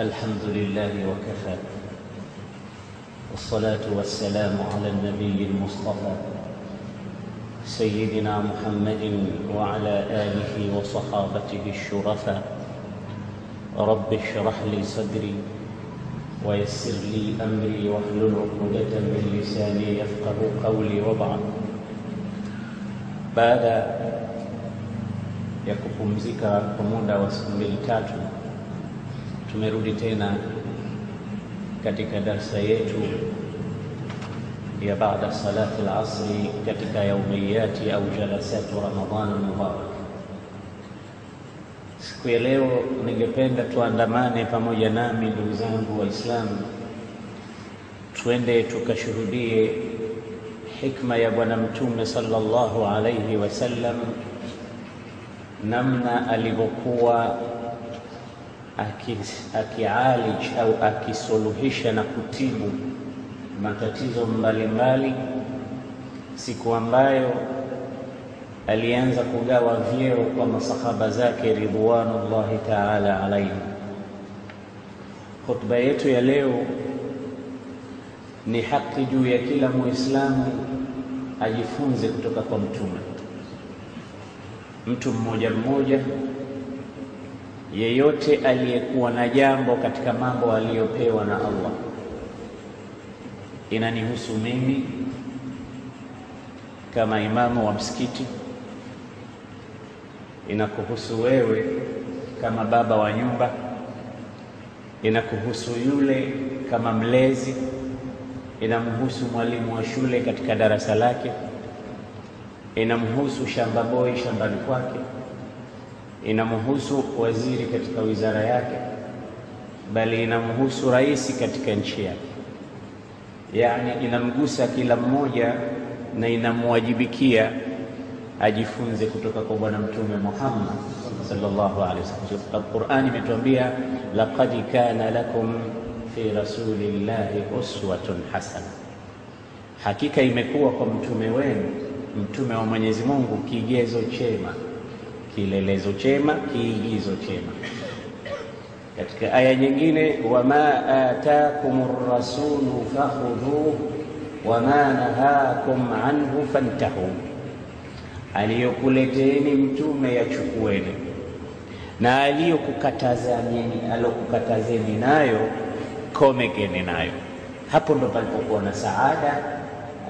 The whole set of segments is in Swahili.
الحمد لله وكفى. والصلاة والسلام على النبي المصطفى سيدنا محمد وعلى آله وصحابته الشرفاء. رب اشرح لي صدري ويسر لي أمري واحلل عقدة من لساني يفقه قولي وبعد. Baada ya kupumzika kwa muda wa siku mbili tatu, tumerudi tena katika darsa yetu ya baada salati al-asri katika yaumiyati au jalasatu Ramadhani al-mubarak. Siku ya leo ningependa tuandamane pamoja nami, ndugu zangu Waislamu, twende tukashuhudie hikma ya Bwana Mtume sallallahu alayhi wasallam, namna alivyokuwa akialij au akisuluhisha na kutibu matatizo mbalimbali, siku ambayo alianza kugawa vyeo kwa masahaba zake ridwanullahi taala alaihim. Khutba yetu ya leo ni haki juu ya kila Muislamu ajifunze kutoka kwa Mtume, mtu mmoja mmoja, yeyote aliyekuwa na jambo katika mambo aliyopewa na Allah. Inanihusu mimi kama imamu wa msikiti, inakuhusu wewe kama baba wa nyumba, inakuhusu yule kama mlezi. Inamhusu mwalimu wa shule katika darasa lake, inamhusu shamba boy shambani kwake, inamhusu waziri katika wizara yake, bali inamhusu rais katika nchi yake. Yaani inamgusa kila mmoja na inamwajibikia ajifunze kutoka kwa Bwana Mtume Muhammad sallallahu alaihi wasallam. Qur'ani imetuambia laqad kana lakum fi rasulillahi uswatun hasana, hakika imekuwa kwa mtume wenu, mtume wa Mwenyezi Mungu, kigezo chema, kilelezo chema, kiigizo chema. Katika aya nyingine, wama atakum rasulu fakhudhuhu wama nahakum anhu fantahu, aliyokuleteni mtume yachukueni, na aliyokukatazeni alokukatazeni nayo komekeni nayo. Hapo ndo palipokuwa na saada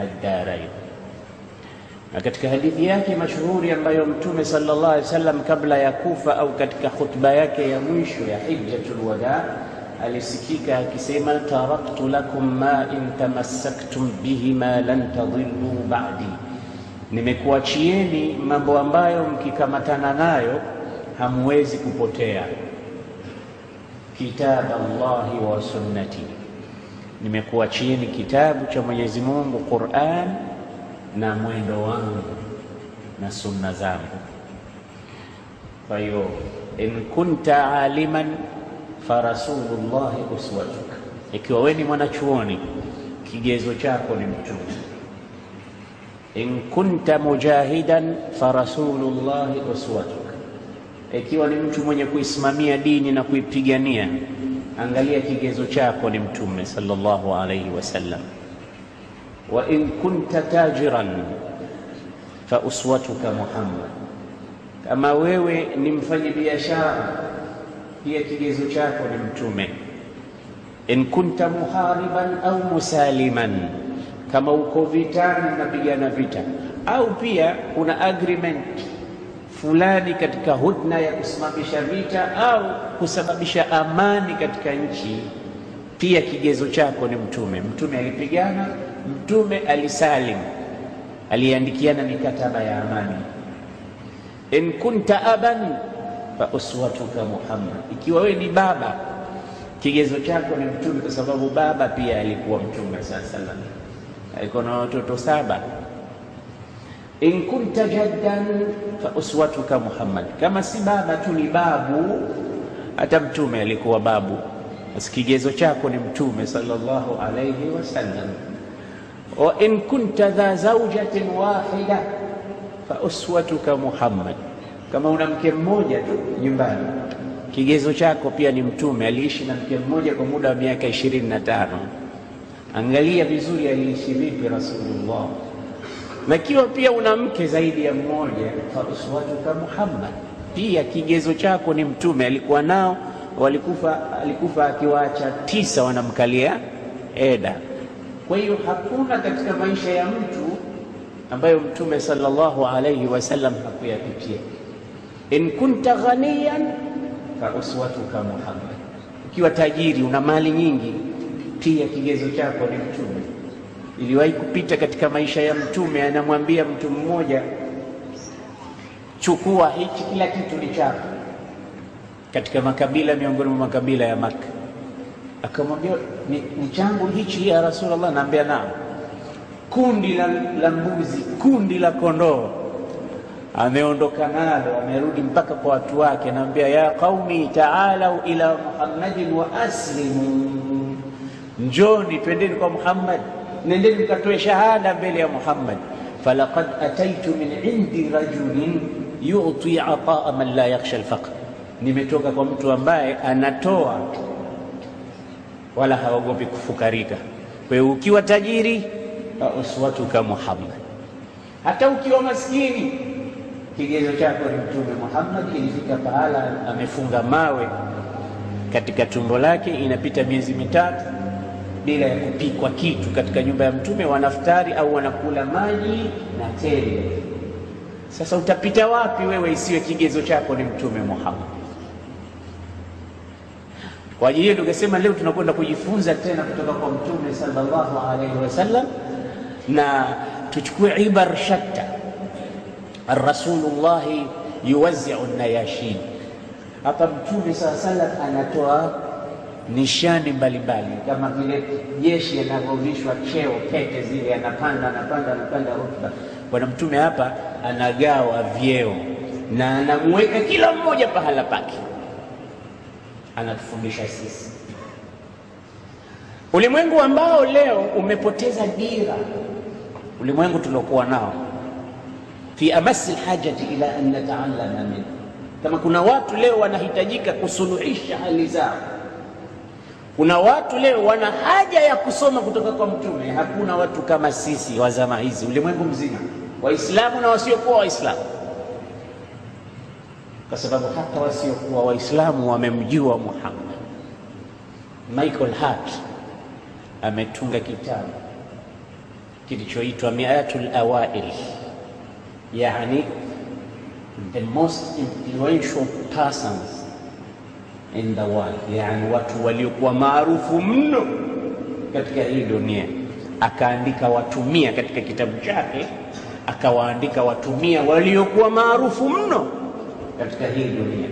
addarain. Na katika hadithi yake mashuhuri ambayo Mtume sallallahu alaihi wasallam kabla ya kufa au katika khutba yake ya mwisho ya hijjatul wada alisikika akisema, taraktu lakum ma in tamassaktum bihima lan tadillu ba'di, nimekuachieni mambo ambayo mkikamatana nayo hamwezi kupotea. Kitab Allahi wa sunnati, nimekuachieni kitabu cha Mwenyezi Mungu Qur'an na mwendo wangu na sunna zangu. Kwa hiyo in kunta aliman fa rasulullahi uswatuka, ikiwa wewe ni mwanachuoni kigezo chako ni Mtume. In kunta mujahidan fa rasulullahi uswatuka ikiwa ni mtu mwenye kuisimamia dini na kuipigania, angalia kigezo chako ni Mtume sallallahu alayhi wasallam. Wa in kunta tajiran fa uswatuka Muhammad, kama wewe ni mfanyi biashara pia kigezo chako ni Mtume. In kunta muhariban au musaliman, kama uko vitani unapigana vita au pia kuna agreement fulani katika hudna ya kusimamisha vita au kusababisha amani katika nchi, pia kigezo chako ni Mtume. Mtume alipigana, Mtume alisalim, aliandikiana mikataba ya amani. In kunta aban fa uswatuka Muhammad, ikiwa wewe ni baba kigezo chako ni Mtume, kwa sababu baba pia alikuwa Mtume saa salam, alikuwa na watoto saba in kunta jaddan fa uswatuka Muhammad, kama si baba tu ni babu. Hata mtume alikuwa babu, basi kigezo chako ni mtume sallallahu alayhi wasallam. Wa in kunta dha zawjatin wahida fa uswatuka Muhammad, kama una mke mmoja tu nyumbani kigezo chako pia ni mtume. Aliishi na mke mmoja kwa muda wa miaka ishirini na tano. Angalia vizuri aliishi vipi Rasulullah. Na kiwa pia una mke zaidi ya mmoja, fa uswatuka Muhammad, pia kigezo chako ni mtume. Alikuwa nao walikufa, alikufa akiwaacha tisa wanamkalia eda. Kwa hiyo hakuna katika maisha ya mtu ambayo mtume sallallahu alayhi wasallam hakuyapitia. In kunta ghaniyan fa uswatuka Muhammad, ukiwa tajiri una mali nyingi, pia kigezo chako ni mtume. Iliwahi kupita katika maisha ya mtume, anamwambia mtu mmoja, chukua hichi, kila kitu ni chako, katika makabila miongoni mwa makabila ya Makka. Akamwambia, ni, ni hichi ya Rasulullah? Naambia naam. Kundi la, la mbuzi, kundi la kondoo ameondoka nalo, amerudi mpaka kwa watu wake, anaambia ya qaumi taalau ila Muhammadin wa aslimu, njoni twendeni kwa Muhammad, nendeni mkatoe shahada mbele ya Muhammad. falaqad ataitu min indi rajulin yuti ataa man la yakhsha alfaqr, nimetoka kwa mtu ambaye anatoa wala hawaogopi kufukarika. Kwa hiyo ukiwa tajiri, uswatuka Muhammad, hata ukiwa maskini kigezo chako ni Mtume Muhammad. Ilifika pahala amefunga mawe katika tumbo lake, inapita miezi mitatu bila ya kupikwa kitu katika nyumba ya Mtume, wanaftari au wanakula maji na tende. Sasa utapita wapi wewe isiwe kigezo chako ni Mtume Muhammad? Kwa ajili hiyo tukasema leo tunakwenda kujifunza tena kutoka kwa Mtume sallallahu alaihi wasallam, na tuchukue ibar shatta Rasulullahi yuwaziu nayashin. Hapa Mtume saa salam anatoa nishani mbalimbali, kama vile jeshi yanavyovishwa cheo, pete zile, anapanda anapanda anapanda rutba. Bwana Mtume hapa anagawa vyeo na anamweka kila mmoja pahala pake, anatufundisha sisi ulimwengu ambao leo umepoteza dira, ulimwengu tuliokuwa nao fi amasi lhajati ila an nataalama minhu. Kama kuna watu leo wanahitajika kusuluhisha hali zao, kuna watu leo wana haja ya kusoma kutoka kwa Mtume. Hakuna watu kama sisi wa zama hizi, ulimwengu mzima, Waislamu na wasiokuwa Waislamu, kwa sababu hata wasiokuwa Waislamu wamemjua Muhammad. Michael Hart ametunga kitabu kilichoitwa Miatul Awail Yani, the most influential persons in the world, yani watu waliokuwa maarufu mno katika hii dunia. Akaandika watu mia katika kitabu chake, akawaandika watu mia waliokuwa maarufu mno katika hii dunia.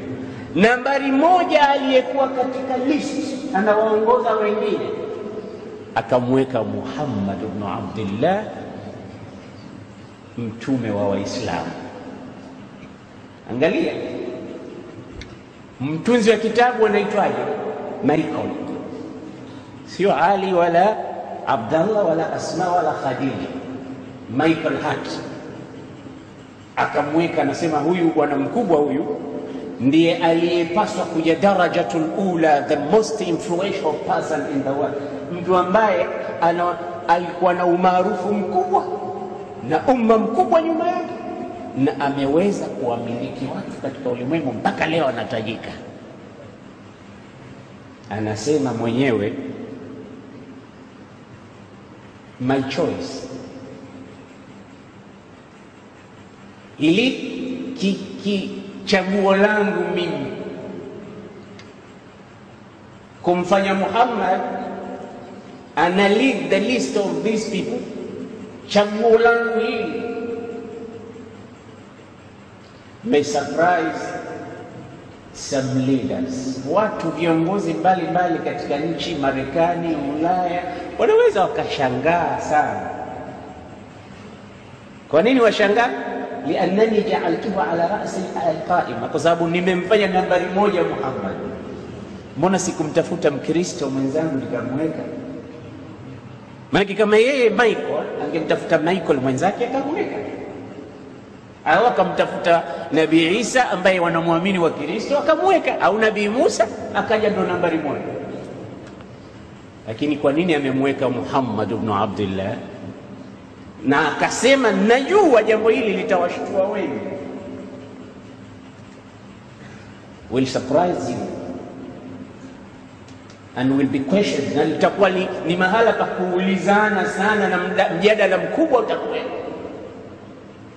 Nambari moja aliyekuwa katika list anawaongoza wengine, akamweka Muhammad ibn Abdillah mtume wa Waislamu. Angalia, mtunzi wa kitabu anaitwaje? Michael, sio Ali wala Abdallah wala Asma wala Khadija. Michael Hart akamweka, anasema huyu bwana mkubwa huyu ndiye aliyepaswa kuja darajatul ula, the most influential person in the world, mtu ambaye alikuwa na umaarufu mkubwa na umma mkubwa nyuma yake, na ameweza kuwamiliki watu katika ulimwengu mpaka leo anatajika. Anasema mwenyewe my choice, ili ki, ki langu mimi kumfanya Muhammad ana lead the list of these people chaguo langu hili may surprise some leaders, watu viongozi mbalimbali katika nchi Marekani, Ulaya wanaweza wakashangaa sana. Kwa nini washangaa? Liannani jaaltuhu ala rasi alqaima, kwa sababu nimemfanya nambari moja Muhammad. Mbona sikumtafuta Mkristo mwenzangu nikamweka? Maanake kama yeye Michael angemtafuta Michael mwenzake akamweka, au akamtafuta Nabii Isa ambaye wanamwamini wa Kristo akamweka, au Nabii Musa akaja ndo nambari moja. Lakini kwa nini amemweka Muhammad ibn Abdullah? Na akasema najua jambo hili litawashtua wengi, will surprise you. And will be questioned, na litakuwa ni, ni mahala pa kuulizana sana na mjadala mkubwa utakuwepo.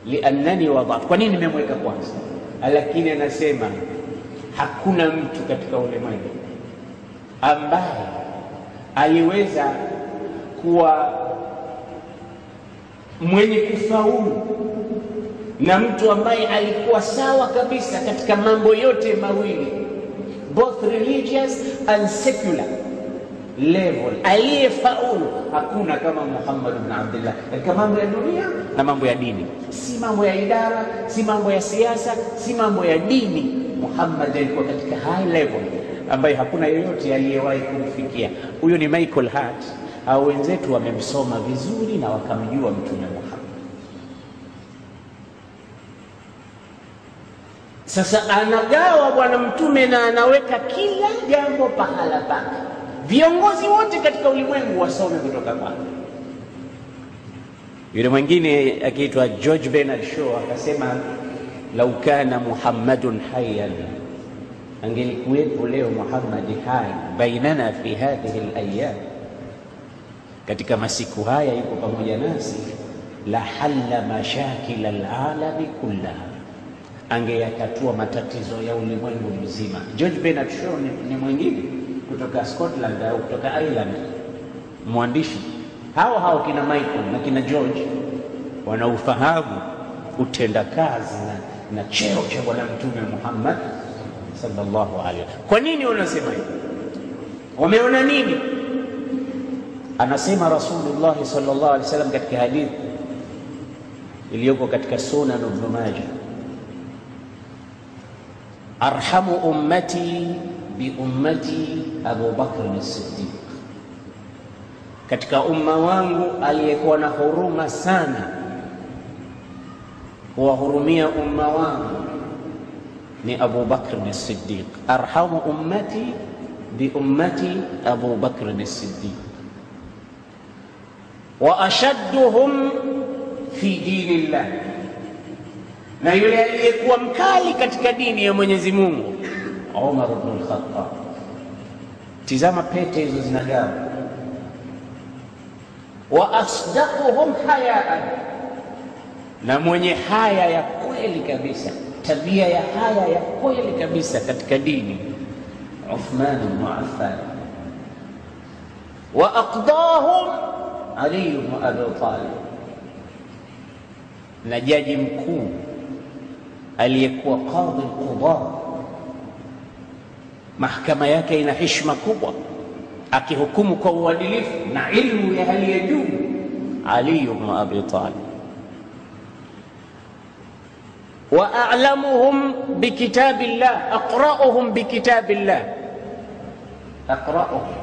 Liannani wadhaf, kwa nini nimemweka kwanza? Lakini anasema hakuna mtu katika ulimwengu ambaye aliweza kuwa mwenye kufaulu na mtu ambaye alikuwa sawa kabisa katika mambo yote mawili, both religious and secular level, aliyefaulu hakuna kama Muhammad ibn Abdullah katika mambo ya dunia na mambo ya dini, si mambo ya idara, si mambo ya siasa, si mambo ya dini. Muhammad alikuwa katika high level ambaye hakuna yeyote aliyewahi kumfikia. Huyo ni Michael Hart au wenzetu wamemsoma vizuri na wakamjua Mtume Muhammad. Sasa anagawa Bwana Mtume na anaweka kila jambo pahala pake. Viongozi wote katika ulimwengu wasome kutoka kwake. Yule mwingine akiitwa George Bernard Shaw akasema, lau kana Muhammadun hayyan, angelikuwepo leo Muhammad hai bainana fi hadhihi alayam, katika masiku haya yuko pamoja nasi, la halla mashakil alalami kullaha, angeyatatua matatizo ya ulimwengu mzima. George Bernard Shaw ni, ni mwingine kutoka Scotland au kutoka Ireland, mwandishi hao hao kina Michael na kina George wanaufahamu utendakazi na cheo cha Bwana Mtume Muhammad sallallahu alaihi wasallam. Kwa nini wanasema hivi? Wameona nini? Anasema Rasulullah sallallahu alaihi wasallam katika hadithi iliyoko katika Sunan Ibn Majah, arhamu ummati bi ummati Abu Bakr as-Siddiq katika umma wangu aliyekuwa na huruma sana kuwahurumia umma wangu ni Abu Bakr as-Siddiq. Arhamu ummati bi ummati Abu Bakr as-Siddiq wa ashadduhum fi dinillah, na yule aliyekuwa mkali katika dini ya Mwenyezi Mungu Umar ibn al-Khattab. Tizama pete hizo zinagawa wa asdaquhum hayaan, na mwenye haya ya kweli kabisa, tabia ya haya ya kweli kabisa katika dini, Uthman ibn Affan. Wa aqdahum Ali ibn Abi Talib, na jaji mkuu aliyekuwa qadhi alqudha, mahakama yake ina heshima kubwa akihukumu kwa uadilifu na ilmu ya hali ya juu, Ali ibn Abi Talib. Wa a'lamuhum bikitabillah, aqra'uhum bikitabillah, aqra'uhum,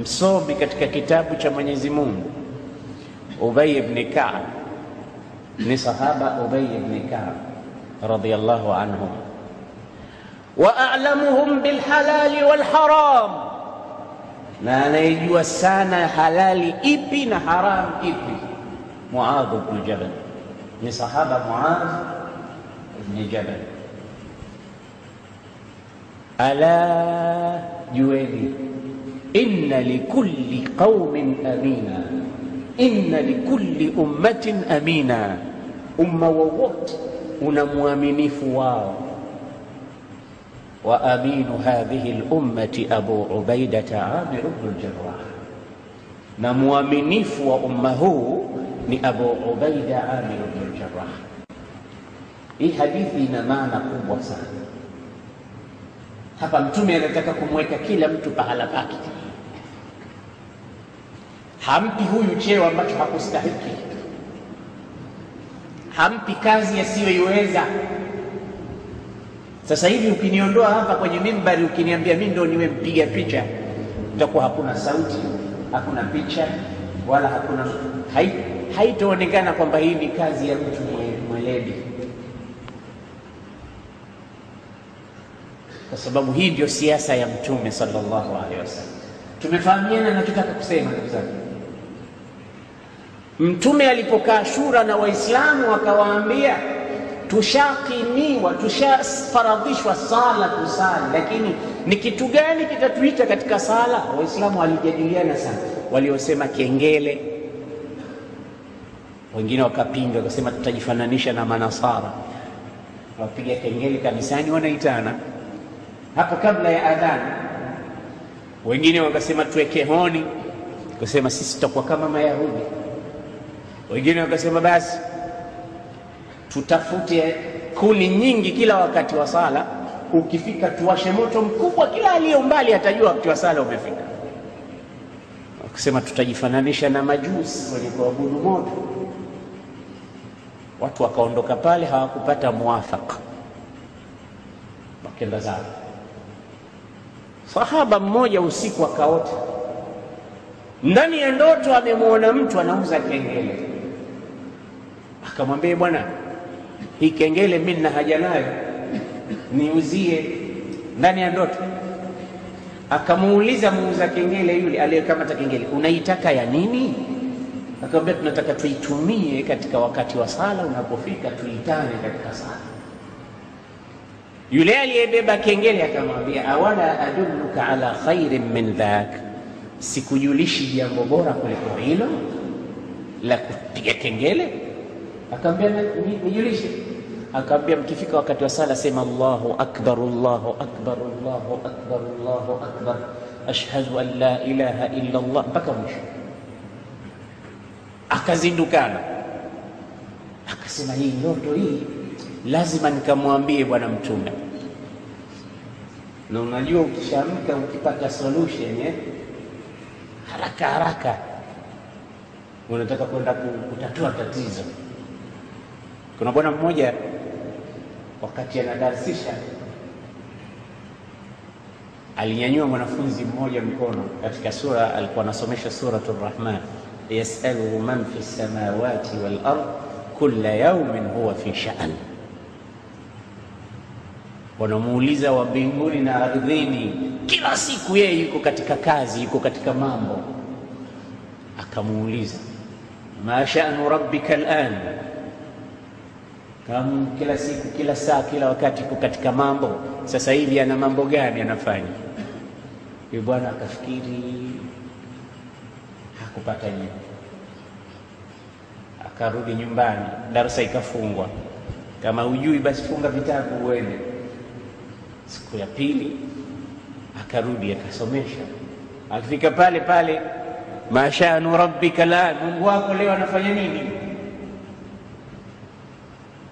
msomi katika kitabu cha Mwenyezi Mungu. أبي بن كعب. من صحابة أبي بن كعب رضي الله عنهم وأعلمهم بالحلال والحرام ما نيوسانا حلال إبن حرام إبن معاذ بن جبل من صحابة معاذ بن جبل ألا يويني إن لكل قوم أمينا إن لكل أمة أمينا أمة ووت ونموامن فواو وأمين هذه الأمة أبو عبيدة عامر بن الجراح نموامن فو أمه أبو عبيدة عامر بن الجراح هي حديثي نمانا كبوة سهل هبا متومي أنا تكاكم ويكا كلا متو بحالا باكتي hampi huyu cheo ambacho hakustahiki, hampi kazi yasiyoiweza Sasa hivi ukiniondoa hapa kwenye mimbari, ukiniambia mimi ndo niwe mpiga picha, utakuwa hakuna sauti, hakuna picha, wala hakuna hai, haitaonekana kwamba hii ni kazi ya mtu mweledi, kwa sababu hii ndio siasa ya Mtume sallallahu alaihi wasallam. Tumefahamiana anachotaka kusema, ndugu zangu. Mtume alipokaa shura na Waislamu akawaambia, tushakimiwa tushafaradhishwa sala tusali, lakini ni kitu gani kitatuita katika sala? Waislamu walijadiliana sana, waliosema kengele, wengine wakapinga wakasema tutajifananisha na Manasara, wapiga kengele kanisani wanaitana hapo kabla ya adhana. Wengine wakasema tuweke honi, wakasema sisi tutakuwa kama Mayahudi. Wengine wakasema basi tutafute kuni nyingi kila wakati wa sala, ukifika tuwashe moto mkubwa, kila aliyo mbali atajua wakati wa sala umefika. Wakasema tutajifananisha na majusi wenye kuabudu moto. Watu wakaondoka pale, hawakupata muwafaka, wakenda zao. Sahaba mmoja usiku akaota ndani ya ndoto amemwona mtu anauza kengele, akamwambia bwana, hii kengele mimi nina haja nayo, niuzie. Ndani ya ndoto akamuuliza muuza kengele yule aliyekamata kengele, unaitaka ya nini? Akamwambia, tunataka tuitumie katika wakati wa sala, unapofika tuitane katika sala. Yule aliyebeba kengele akamwambia, awala adulluka ala khairin min dhak sikujulishi jambo bora kuliko hilo la kupiga kengele? Akamwambia nijulishe. Akamwambia mkifika wakati wa sala sema Allahu akbar, Allahu akbar, Allahu akbar, Allahu akbar, ashhadu an la ilaha illa Allah mpaka mwisho. Akazindukana akasema, hii ndoto hii lazima nikamwambie Bwana Mtume. Na unajua ukishamka ukipata solution eh? haraka haraka unataka kwenda kutatua tatizo. Kuna bwana mmoja wakati anadarsisha alinyanyua mwanafunzi mmoja mkono katika sura, alikuwa anasomesha Suratul Rahman, yasaluhu man fi samawati wal ard kulla yaumin huwa fi sha'n, wanamuuliza wa mbinguni na ardhini kila siku yeye yuko katika kazi, yuko katika mambo. Akamuuliza, ma sha'nu rabbika al'an, kama kila siku, kila saa, kila wakati iko katika mambo, sasa hivi ana mambo gani anafanya? Yule bwana akafikiri, hakupata jibu. Akarudi nyumbani, darasa ikafungwa. Kama hujui basi funga vitabu uende. Siku ya pili akarudi akasomesha. Akifika pale pale, mashanu rabbika la, Mungu wako leo anafanya nini?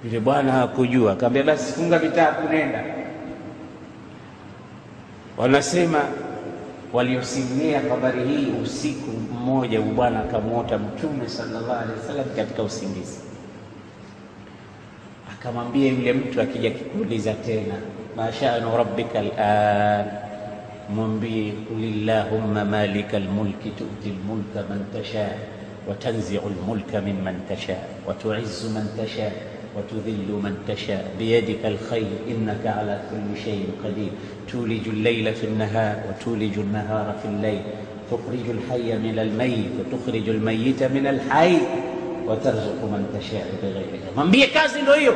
Yule bwana hakujua, akamwambia basi funga vitabu nenda. Wanasema waliosimulia habari hii, usiku mmoja bwana akamwota Mtume sallallahu alaihi wasallam katika usingizi, akamwambia yule mtu akija kikuuliza tena, mashanu rabbika al'an mwambie kulillahumma malika almulki tuti lmulka man tasha wa tanziu lmulka mimman tasha wa tuizzu man tasha wa tudhillu man tasha biyadika alkhair innaka ala kulli shay'in qadir tuliju allayla fi an-nahar wa tuliju an-nahara fi al-layl tukhriju al-hayya min al-mayyit wa tukhriju al-mayyita min al-hayy wa tarzuqu man tasha bighayri hisab. Mwambie kazi ndio hiyo,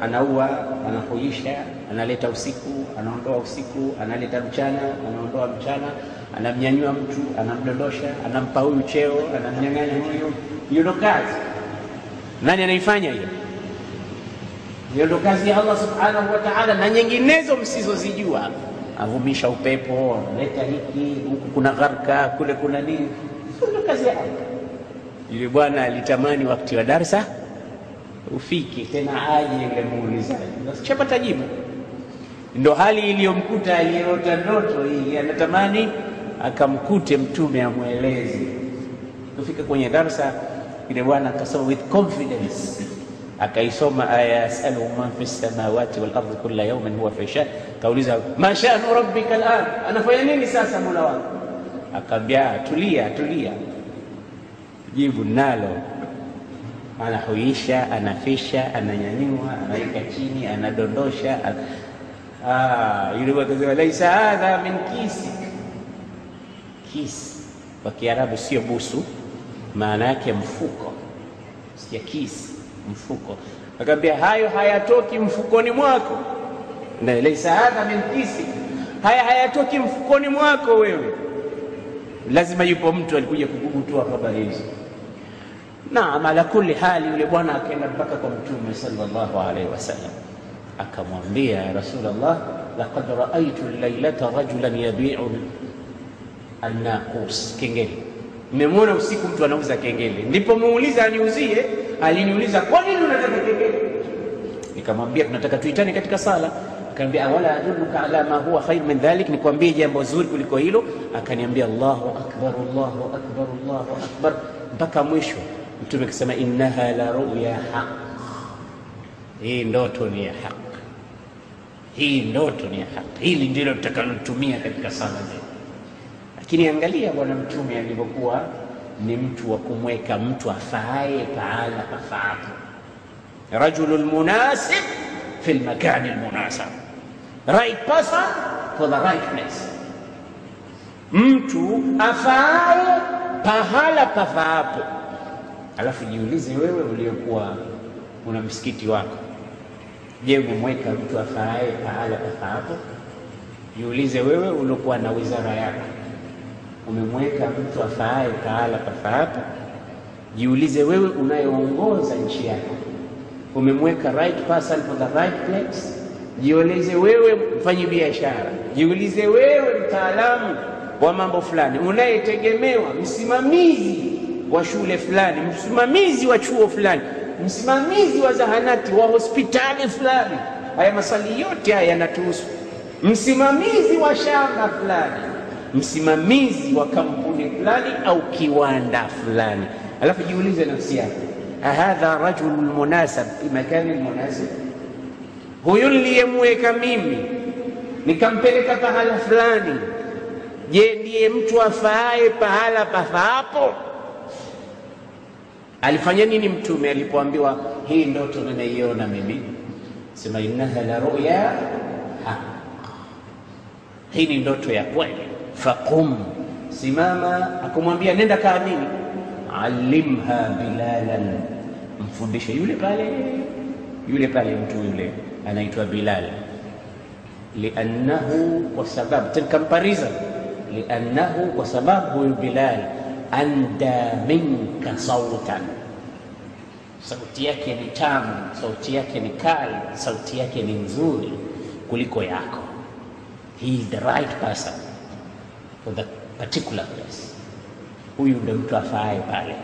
anaua, anahuisha, analeta usiku, anaondoa usiku, analeta mchana, anaondoa mchana, anamnyanyua mtu, anamdondosha, anampa huyu cheo, anamnyang'anya huyu. Hiyo ndo kazi. Nani anaifanya hiyo? Hiyo ndo kazi ya Allah subhanahu wa ta'ala, na nyinginezo msizozijua. Avumisha upepo, analeta hiki, huku kuna gharka, kule kuna nini. Ndo kazi ya Allah. Yule bwana alitamani wakati wa darsa ufike tena aje yule muulizaji, shapata jibu. Ndo hali iliyomkuta aliyeota ndoto hii, anatamani akamkute mtume amweleze. Kufika kwenye darsa, yule bwana akasoma with confidence, akaisoma aya yasaluhu man fi samawati wal ardi kulla yawmin huwa fi shan. Kauliza ma sha'nu rabbika al'an, anafanya nini sasa mola wako? Akaambia tulia, tulia, jibu nalo anahuisha, anafisha, ananyanyua, anaweka chini, anadondosha, Ah, yule laisa hadha min kisi. Kisi kwa Kiarabu sio busu, maana yake mfuko, sikia kisi, mfuko. Akaambia hayo hayatoki mfukoni mwako, na laisa hadha min kisi, haya hayatoki mfukoni mwako wewe. Lazima yupo mtu alikuja kukubutua habari hizo. Naam, ala kulli hali, yule bwana akaenda mpaka kwa Mtume sallallahu alaihi wasallam akamwambia ya Rasulullah, laqad raaitu lailata rajulan yabiu annaqus, kengele. Nimemwona usiku mtu anauza kengele. Nilipomuuliza aniuzie, aliniuliza kwa nini unataka kengele? Nikamwambia tunataka tuitane katika sala. Akaniambia awala adulluka ala ma huwa khair min dhalik, nikwambie jambo zuri kuliko hilo. Akaniambia Allahu akbar, Allahu akbar, Allahu akbar mpaka mwisho. Mtume akasema innaha la ruya haq, hii ndoto ni ya haq hii ndoto ni ya haq, hili ndilo tutakalotumia katika sala zetu. Lakini angalia bwana mtume alivyokuwa ni mtu wa kumweka mtu afaaye pahala pafaapo, rajulun munasib fi lmakani lmunasab, right person for the right place, mtu afaaye pahala pafaapo. Alafu jiulize wewe uliokuwa una msikiti wako. Je, umemweka mtu afaaye pahala pafaapo? Jiulize wewe uliokuwa na wizara yako, umemweka mtu afaaye pahala pafaapo? Jiulize wewe unayeongoza nchi yako, umemweka right person for the right place? Jiulize wewe mfanyi biashara, jiulize wewe mtaalamu wa mambo fulani, unayetegemewa, msimamizi wa shule fulani, msimamizi wa chuo fulani msimamizi wa zahanati wa hospitali fulani. Haya maswali yote haya yanatuhusu. Msimamizi wa shamba fulani, msimamizi wa kampuni fulani au kiwanda fulani. Alafu jiulize nafsi yako, ahadha rajulu lmunasab fi makani lmunasib, huyu niliyemweka mimi nikampeleka pahala fulani, je, ndiye mtu afaaye pahala pafaapo? Alifanya nini Mtume alipoambiwa hii ndoto nimeiona mimi? Sema innaha la ruya haq, hii ni ndoto ya kweli. Faqum, simama. Akamwambia nenda kaamini. Alimha Bilalan, mfundishe yule pale, yule pale mtu yule anaitwa Bilal. Liannahu, kwa sababu tenkampariza liannahu, kwa sababu huyu Bilal anda minka sautan, sauti yake ni tamu, sauti yake ni kali, sauti yake ni nzuri kuliko yako. He is the right person for that particular place. Huyu ndio mtu afaaye pale.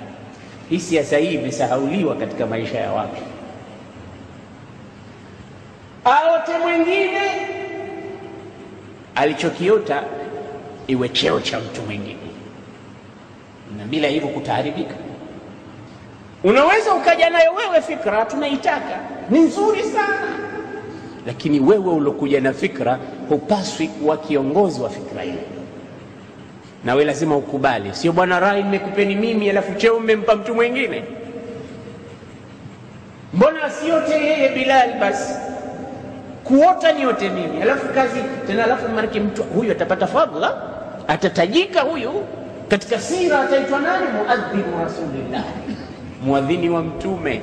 Hii siasa hii imesahauliwa katika maisha ya watu. Aote mwingine alichokiota iwe cheo cha mtu mwingine na bila hivyo kutaharibika. Unaweza ukaja nayo wewe fikra, tunaitaka ni nzuri sana, lakini wewe uliokuja na fikra hupaswi kuwa kiongozi wa fikra hiyo, na wewe lazima ukubali. Sio bwana, rai nimekupeni mimi, alafu cheo mmempa mtu mwingine. Mbona siote yeye Bilal? Basi kuota niote mimi, alafu kazi tena, alafu mariki mtu huyu atapata fadhila, atatajika huyu katika sira ataitwa nani? Muadhinu rasulillah, muadhini wa Mtume.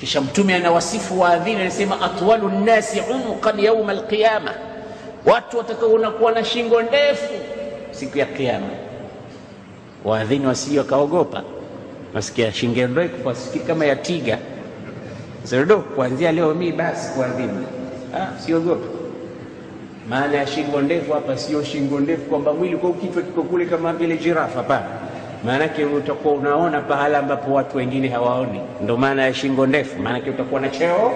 Kisha Mtume anawasifu waadhini, anasema atwalu nnasi unuqan yauma alqiyama, watu watakaona kuwa na shingo ndefu siku ya Kiyama. Waadhini wasije wakaogopa, wasikia shingo ndefu wasiki kama ya tiga zerdo, kuanzia leo mimi basi kuadhini, ah, siogopa maana ya shingo ndefu hapa sio shingo ndefu kwamba mwili kwa kichwa kiko kule kama vile jirafa. Hapana, maanake utakuwa unaona pahala ambapo watu wengine hawaoni. Ndo maana ya shingo ndefu, maanake utakuwa na cheo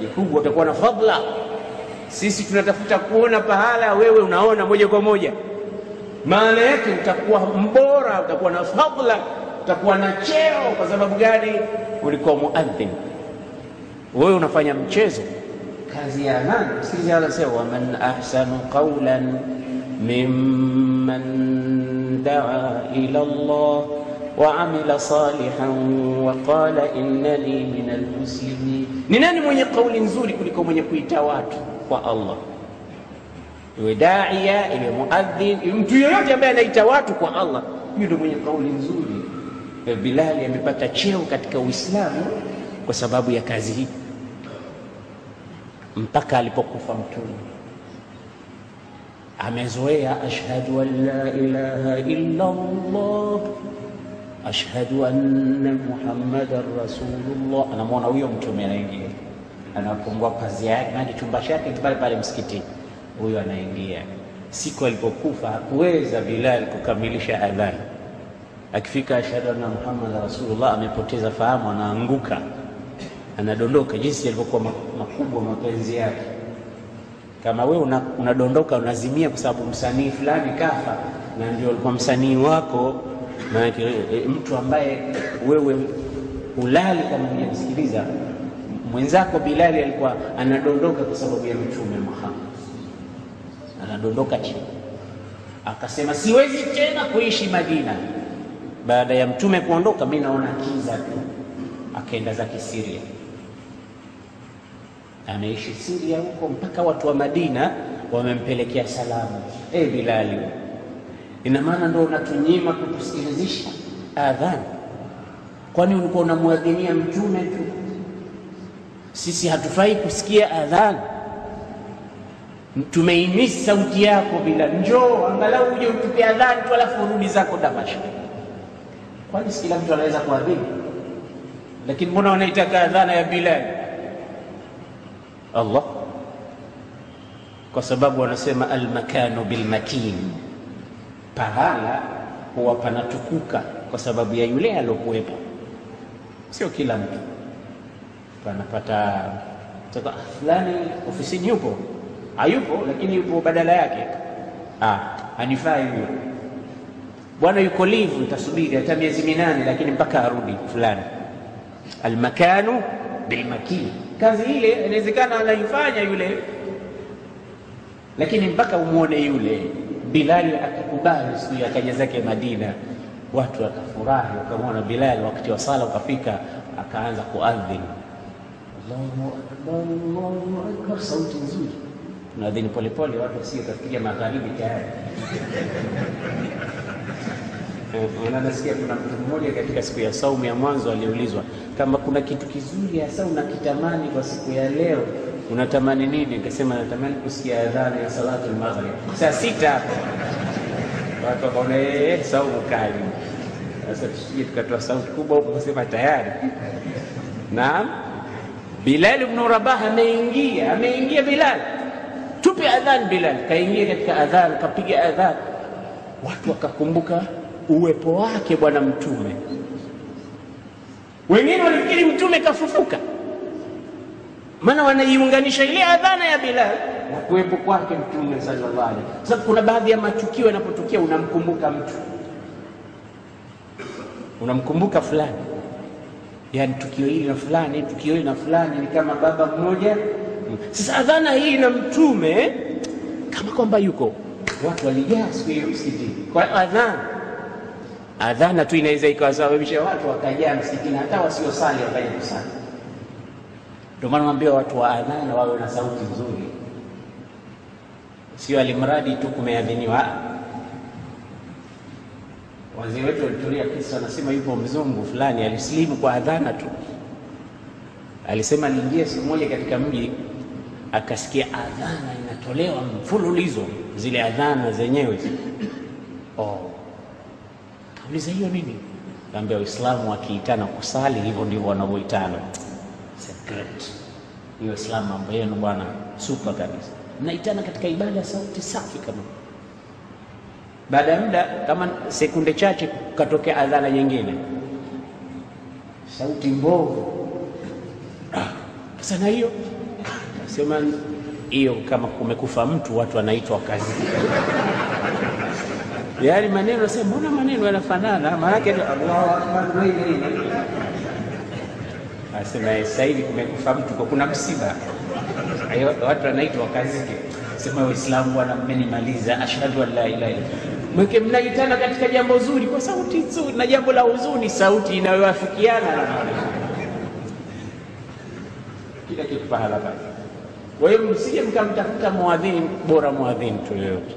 kikubwa, utakuwa na fadhila. Sisi tunatafuta kuona pahala wewe unaona moja kwa moja, maana yake utakuwa mbora, utakuwa na fadhila, utakuwa na cheo. Kwa sababu gani? Ulikuwa muadhin, wewe unafanya mchezo kazi ya nani? Sisi anasema waman ahsanu qawlan mimman daa ila Allah wa amila salihan wa qala innani min almuslimin. Ni nani mwenye kauli nzuri kuliko mwenye kuita watu kwa Allah? Iwe daia, iwe muadhin, mtu yoyote ambaye anaita watu kwa Allah, huyo ndio mwenye kauli nzuri. Bilali amepata cheo katika Uislamu kwa sababu ya kazi hii mpaka alipokufa Mtume amezoea ashhadu an la ilaha illa Allah, ashhadu anna muhammadan rasulullah. Anamwona huyo Mtume anaingia, anafungua pazia yake na chumba chake pale pale msikitini, huyo anaingia. Siku alipokufa hakuweza Bilal kukamilisha adhana akifika ashhadu anna Muhammad rasulullah, amepoteza fahamu, anaanguka, anadondoka. Jinsi yalivyokuwa makubwa mapenzi yake. Kama unadondoka, una unazimia kwa sababu msanii fulani kafa, na ndio alikuwa msanii wako, maanake e, mtu ambaye wewe ulali kama hujamsikiliza mwenzako. Bilali alikuwa anadondoka kwa sababu ya Mtume Muhammad, anadondoka chini, akasema siwezi tena kuishi Madina baada ya mtume kuondoka, mi naona kiza tu. Akaenda zake Siria, ameishi Siria huko mpaka watu wa Madina wamempelekea salamu. E Bilali, ina maana ndo unatunyima kutusikilizisha adhan? Kwani ulikuwa unamwadhinia mtume tu? Sisi hatufai kusikia adhan? Tumeimisi sauti yako bila njoo angalau uje utupe adhan tu, alafu urudi zako Damashq. Kwani si kila mtu anaweza kuadhini? Lakini mbona wanaitaka adhana ya Bilal? Allah, kwa sababu wanasema almakanu bilmakin, pahala huwa panatukuka kwa sababu ya yule aliokuwepo. Sio kila mtu panapata sasa, fulani ofisini yupo, hayupo, lakini yupo badala yake, ah, hanifai huyo bwana yuko livu, nitasubiri hata miezi minane, lakini mpaka arudi fulani. Almakanu bilmakini, kazi ile inawezekana anaifanya yule, lakini mpaka umwone yule. Bilali akakubali siku ya kaja zake Madina, watu wakafurahi, wakamwona Bilali. Wakati wa sala ukafika, akaanza kuadhin, Allahu sauti nzuri, tunaadhini polepole, watu wasio kafikiria magharibi tayari Nasikia kuna mtu mmoja katika siku ya saumu ya mwanzo aliulizwa kama kuna kitu kizuri hasa unakitamani kwa siku ya leo, unatamani nini? Akasema natamani kusikia adhana ya salatu al-maghrib saa sita. Watu wakaona eh, saumu kali. Sasa tusije tukatoa sauti kubwa huko kusema tayari. Naam, Bilal ibn Rabah ameingia, ameingia Bilal, tupe adhan. Bilal kaingia katika adhan, kapiga adhan, watu wakakumbuka uwepo wake Bwana Mtume. Wengine walifikiri Mtume kafufuka, maana wanaiunganisha ile adhana ya Bilal na kuwepo kwake Mtume sallallahu alaihi wasallam. Sababu kuna baadhi ya matukio yanapotokea, unamkumbuka mtu, unamkumbuka fulani, yaani tukio hili na fulani, tukio hili na fulani, ni kama baba mmoja. Sasa adhana hii na Mtume kama kwamba yuko, watu walijaa siku hiyo msikitini kwa adhana adhana tu inaweza ikawasababisha watu wakajaa msikitini, hata wasiosali wakaja kusali. Ndio maana naambia watu wa adhana wawe na sauti nzuri, sio alimradi tu kumeadhiniwa. Wazee wetu walitulia kisa, wanasema yupo mzungu fulani alisilimu kwa adhana tu. Alisema aliingia siku moja katika mji akasikia adhana inatolewa mfululizo, zile adhana zenyewe oh. kauliza hiyo nini? Kaambia Waislamu wakiitana kusali hivyo ndivyo wanavyoitana. Hiyo Islamu mambo yenu bwana, super kabisa. Mnaitana katika ibada sauti safi kama. Baada ya muda kama sekunde chache, katokea adhana nyingine, sauti mbovu sana. Hiyo sema hiyo, kama kumekufa mtu, watu wanaitwa kazi Yaani maneno sema, mbona maneno yanafanana? Maanake Allahu akbar. Asema sasa hivi kumekufa mtu, kuna msiba, watu wanaitwa wakazike. Sema Waislamu bwana, mmenimaliza, ashhadu an la ilaha illa mweke mnaitana katika jambo zuri kwa sauti nzuri, na jambo la huzuni sauti inayoafikiana na kila kitu pahala pale. Kwa hiyo msije mkamtafuta mwadhini bora, mwadhini tu yoyote.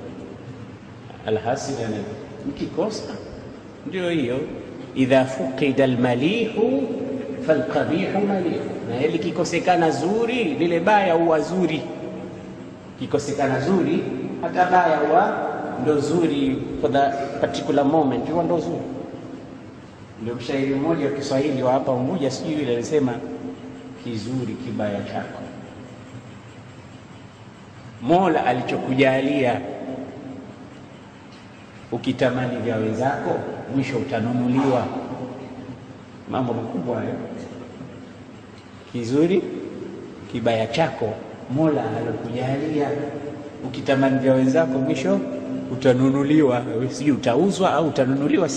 Alhasil, mkikosa ndio hiyo, idha fuqida almalihu falqabihu malihu, na likikosekana zuri lile baya huwa zuri, kikosekana zuri hata baya huwa ndo zuri, for the particular moment huwa ndo zuri. Ndio mshairi mmoja wa Kiswahili wa hapa Unguja, sijui yule alisema kizuri kibaya chako Mola alichokujalia ukitamani vya wenzako mwisho utanunuliwa. Mambo makubwa hayo. Kizuri kibaya chako Mola alikujalia ukitamani vya wenzako mwisho utanunuliwa. Sijui utauzwa au utanunuliwa,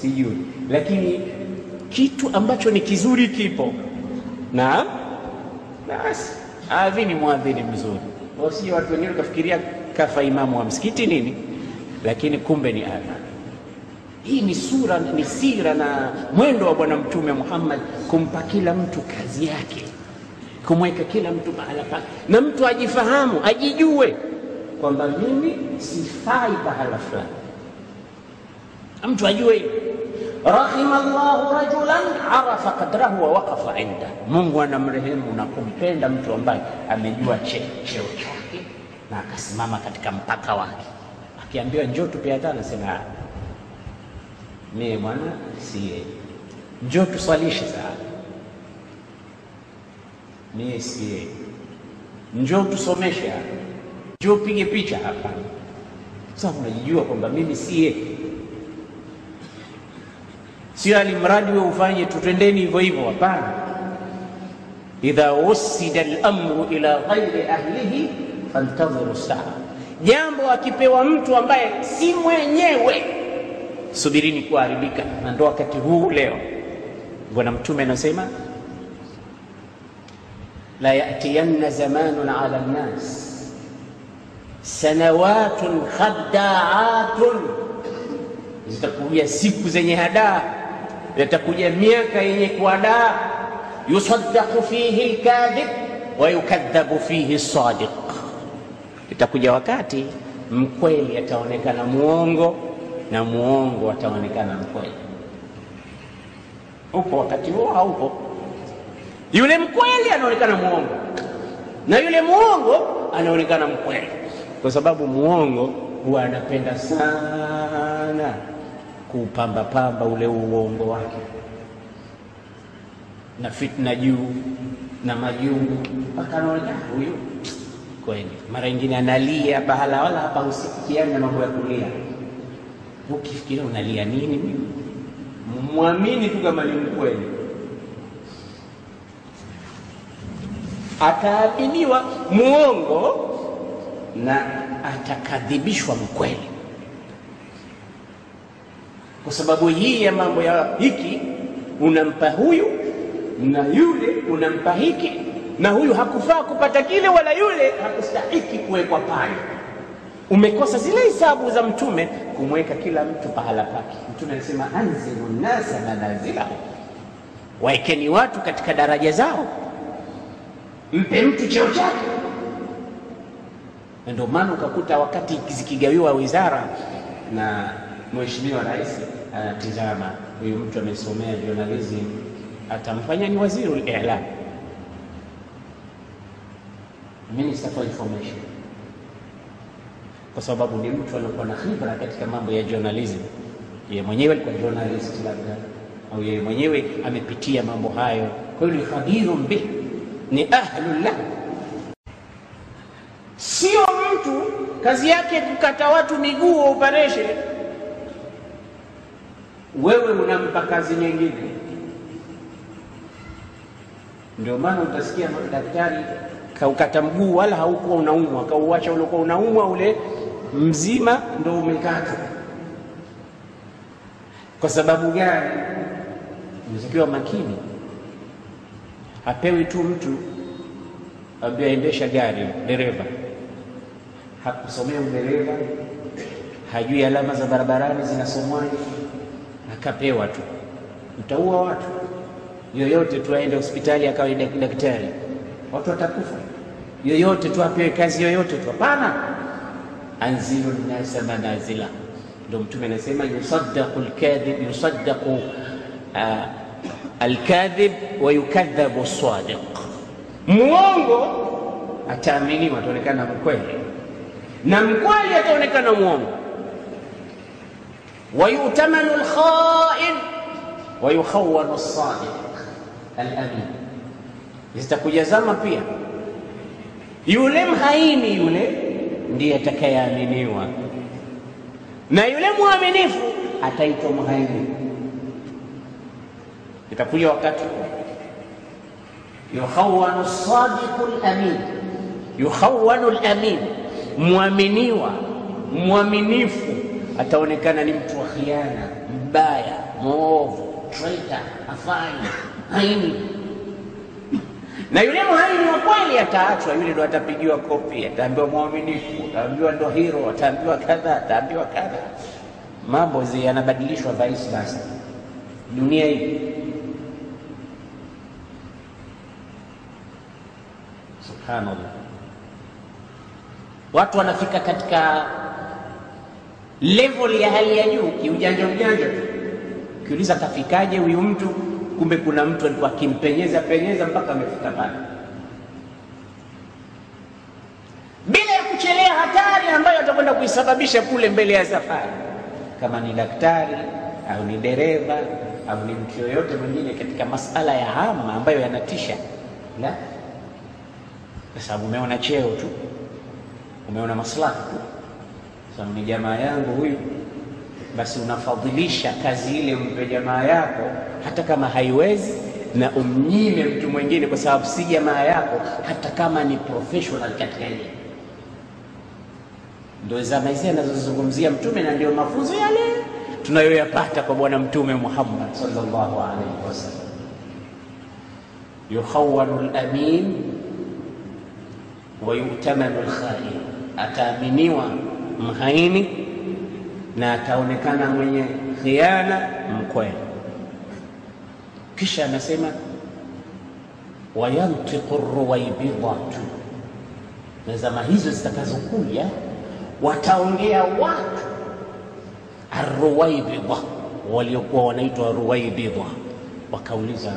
sijui, lakini kitu ambacho ni kizuri kipo na basi. Adhini mwadhini mzuri wasije watu wengine ukafikiria kafa imamu wa msikiti nini, lakini kumbe ni adha. Hii ni sura, ni sira na mwendo wa Bwana Mtume Muhammad, kumpa kila mtu kazi yake, kumweka kila mtu pahala pake, na mtu ajifahamu, ajijue kwamba mimi sifai pahala fulani, mtu ajue hivi. Rahima llahu rajulan arafa qadrahu wa waqafa inda, Mungu anamrehemu na kumpenda mtu ambaye amejua cheo chake na akasimama katika mpaka wake. Akiambiwa njoo tupe adhana, anasema mie bwana sie, njoo tuswalishe saa, mie siye, njoo tusomeshe, njoo pige picha hapa. Sasa unajijua kwamba mimi sie Sio alimradi we ufanye tutendeni hivyo hivyo, hapana. Idha wusida al-amru ila ghairi ahlihi fantadhiru saa, jambo akipewa mtu ambaye si mwenyewe, subirini kuharibika. Na ndo wakati huu leo Bwana Mtume anasema la yatiyanna zamanun ala nnas sanawatun khaddaatun, zitakuja siku zenye hadaa yatakuja miaka yenye kuadaa, yusaddaqu fihi lkadhib wa yukadhabu fihi sadiq. Itakuja wakati mkweli ataonekana muongo na muongo ataonekana mkweli. Upo wakati huo, haupo? Yule mkweli anaonekana muongo na yule muongo anaonekana mkweli, kwa sababu muongo huwa anapenda sana kuupamba pamba ule uongo wake na fitna juu na majungu, mpaka anaona huyu kweli. Mara nyingine analia bahala, wala hapa usikiani na mambo ya kulia. Ukifikiria unalia nini? Mwamini tu kama ni mkweli, ataaminiwa muongo na atakadhibishwa mkweli kwa sababu hii ya mambo ya hiki unampa huyu na yule unampa hiki, na huyu hakufaa kupata kile, wala yule hakustahiki kuwekwa pale. Umekosa zile hisabu za Mtume kumweka kila mtu pahala pake. Mtume anasema anzilu nnasa manazilahu, waekeni watu katika daraja zao, mpe mtu cheo chake. Ndio maana ukakuta wakati zikigawiwa wizara na Mheshimiwa Rais anatizama huyu mtu amesomea journalism, atamfanya ni waziri al-i'lam, minister for information, kwa sababu ni mtu anakuwa na khibra katika mambo ya journalism. Yeye mwenyewe alikuwa journalist labda, au yeye mwenyewe amepitia mambo hayo, kwa hiyo khabirun bih, ni ahlullah. Sio mtu kazi yake kukata watu miguu operation wewe unampa kazi nyingine. Ndio maana utasikia daktari kaukata mguu, wala haukuwa unaumwa, kauacha uliokuwa unaumwa ule mzima, ndo umekata. Kwa sababu gani? Mzikiwa makini, hapewi tu mtu ambaye aendesha gari, dereva hakusomea udereva, hajui alama za barabarani zinasomwaje, akapewa tu, utaua watu. Yoyote tu, aende hospitali akawa daktari, watu watakufa. Yoyote tu apewe kazi yoyote tu, hapana. Anzilu nnasa manazila, ndio Mtume anasema yusaddaqu lkadhib, yusaddaqu uh, alkadhib wa yukadhabu sadiq, muongo ataaminiwa, ataonekana mkweli, na mkweli ataonekana. Wayutamanu lkhain wa yukhawanu sadiq alamin. Zitakuja zama pia yule mhaini yule ndiye atakayeaminiwa, na yule mwaminifu ataitwa mhaini. Itakuja wakati yukhawanu sadiqu lamin, yukhawanu lamin, mwaminiwa mwaminifu ataonekana ni mtu wa khiana, mbaya, mwovu, traitor, afanye haini na yule mhaini wa kweli ataachwa, yule ndo atapigiwa kopi, ataambiwa mwaminifu, ataambiwa ndo hero, ataambiwa kadha, ataambiwa kadha. Mambo zi yanabadilishwa vaisi versa dunia hii. Subhanallah, watu wanafika katika level ya hali ya juu kiujanja ujanja tu. Ukiuliza kafikaje huyu mtu kumbe kuna mtu alikuwa akimpenyeza penyeza mpaka amefika pale, bila ya kuchelea hatari ambayo atakwenda kuisababisha kule mbele ya safari, kama ni daktari au ni dereva au ni mtu yoyote mwingine katika masala ya hama ambayo yanatisha, la. Kwa sababu umeona cheo tu, umeona maslahi tu, sababu ni jamaa yangu huyu basi unafadhilisha kazi ile umpe jamaa yako, hata kama haiwezi, na umnyime mtu mwingine, kwa sababu si jamaa yako, hata kama ni professional katika ile. Ndio zama hizi anazozungumzia Mtume, na ndio mafunzo yale tunayoyapata kwa Bwana Mtume Muhammad sallallahu alaihi wasallam. yukhawanu lamin wa yu'tamanu lkhain, ataaminiwa mhaini na ataonekana mwenye khiana mkweli. Kisha anasema wayantiqu ruwaibidatu, na zama hizo zitakazokuja wataongea watu arruwaibidha, waliokuwa wanaitwa ruwaibidha. Wakauliza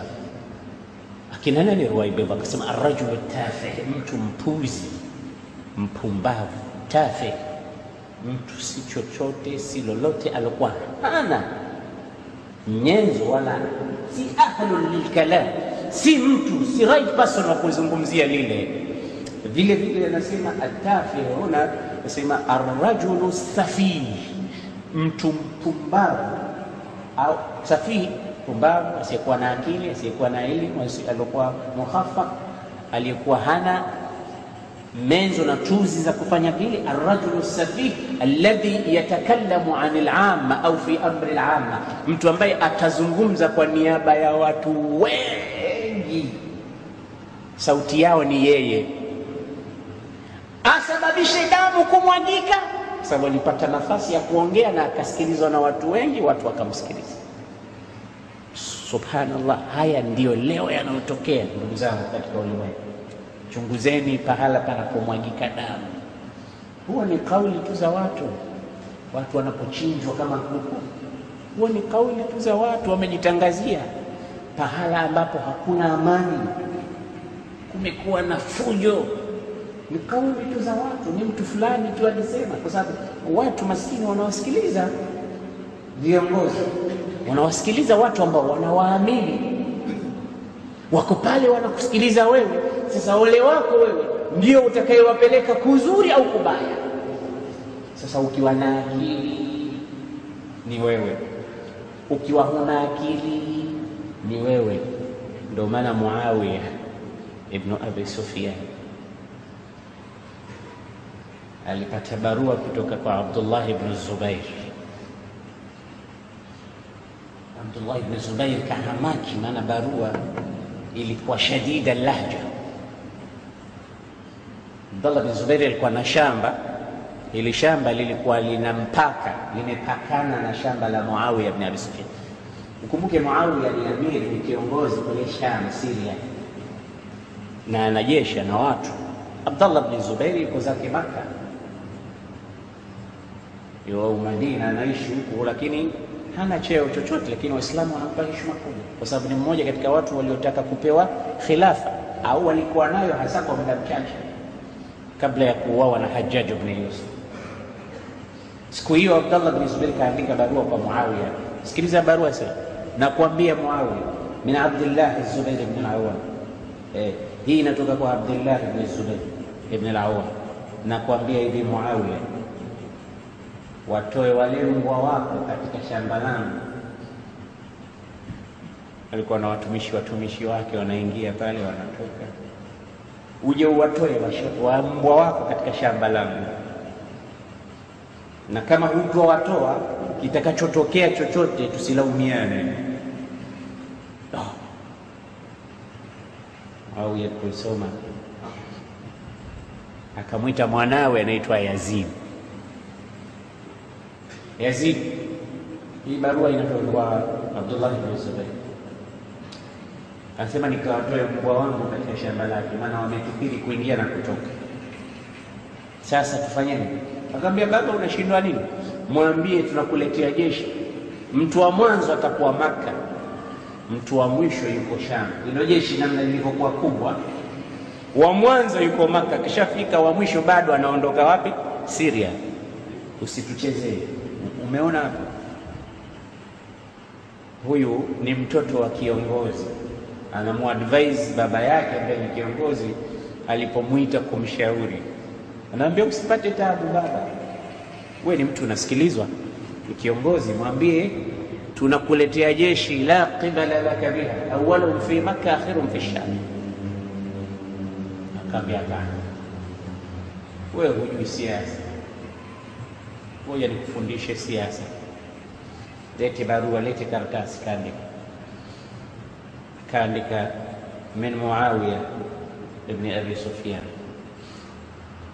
akina nani ruwaibidha? Akasema arrajulu tafih, mtu mpuzi, mpumbavu, tafe, mtu si chochote si lolote, alikuwa hana. Nyenzo wala si ahlun lilkalam, si mtu si right person wa kuzungumzia lile. Vile vile anasema atafe huna, anasema arrajulu safih, mtu mpumbavu au safihi, pumbavu, asiyekuwa na akili, asiyekuwa na elimu, alikuwa mukhafaf, aliyekuwa hana menzo na tuzi za kufanya vile. Arrajulu safih alladhi yatakallamu an al-amma au fi amri al-amma, mtu ambaye atazungumza kwa niaba ya watu wengi, sauti yao ni yeye, asababishe damu kumwagika, sababu alipata nafasi ya kuongea na akasikilizwa na watu wengi, watu wakamsikiliza. Subhanallah, haya ndiyo leo yanayotokea ndugu zangu katika ulimwengu. Chunguzeni pahala panapomwagika damu. Huo ni kauli tu za watu, watu wanapochinjwa kama kuku. huo ni kauli tu za watu wamejitangazia. Pahala ambapo hakuna amani, kumekuwa na fujo, ni kauli tu za watu, ni mtu fulani tu alisema, kwa sababu watu maskini wanawasikiliza viongozi, wanawasikiliza watu ambao wanawaamini, wako pale wanakusikiliza wewe sasa ole wako wewe ndio utakayewapeleka kuzuri au kubaya. Sasa ukiwa na akili ni wewe, ukiwa huna akili ni wewe. Ndio maana Muawiya ibnu Abi Sufyan alipata barua kutoka kwa Abdullah ibn Zubair. Abdullah ibn Zubair kahamaki, maana barua ilikuwa shadida lahja Abdullah bin Zubairi alikuwa na shamba. Hili shamba lilikuwa lina mpaka, limepakana na shamba la Muawiya ibn Abi Sufyan. Ukumbuke Muawiya ni amiri, ni kiongozi kule Sham, Syria, na ana jeshi na watu. Abdallah bin Zubairi yuko zake Maka, yuko Madina, anaishi huku, lakini hana cheo chochote, lakini Waislamu wanampa heshima kubwa, kwa sababu ni mmoja katika watu waliotaka kupewa khilafa, au walikuwa nayo hasa kwa muda mchache kabla ya kuuawa na Hajjaj ibn Yusuf. Siku hiyo Abdallah bin Zubair kaandika barua kwa Muawiya. Sikiliza barua sasa, nakwambia Muawiya, min Abdillah Zubair ibn al-Awwam. Eh, hii inatoka kwa Abdillah ibn Zubair ibn al-Awwam. Nakwambia hivi Muawiya, watoe wale mbwa wako katika shamba langu. Alikuwa na watumishi watumishi wake wanaingia pale, wanatoka, uje uwatoe wa mbwa wako katika shamba langu na kama hutowatoa kitakachotokea chochote tusilaumiane. Oh. Au yakusoma akamwita mwanawe anaitwa Yazid. Yazid, hii barua inatoka kwa Abdullah bin Zubair, anasema nikawatoe mbwa wangu katika shamba lake, maana wametukiri kuingia na kutoka. Sasa tufanyeni? Akamwambia, baba, unashindwa nini? Mwambie tunakuletea jeshi. Mtu wa mwanzo atakuwa Maka, mtu wa mwisho yuko Sham. Hilo jeshi namna lilivyokuwa kubwa, wa mwanzo yuko Maka, kishafika wa mwisho bado anaondoka wapi? Siria. Usituchezee. Umeona hapo, huyu ni mtoto wa kiongozi, anamuadvise baba yake ambaye ni kiongozi, alipomwita kumshauri anaambia usipate taabu baba, we ni mtu unasikilizwa, ni kiongozi, mwambie tunakuletea jeshi la qibala laka biha awwalun fi Makka akhirun fi Sham. Akaambia hapana, wewe hujui siasa, ngoja nikufundishe siasa. Lete barua, lete karatasi, kaandika. Kaandika min Muawiya ibn Abi Sufyan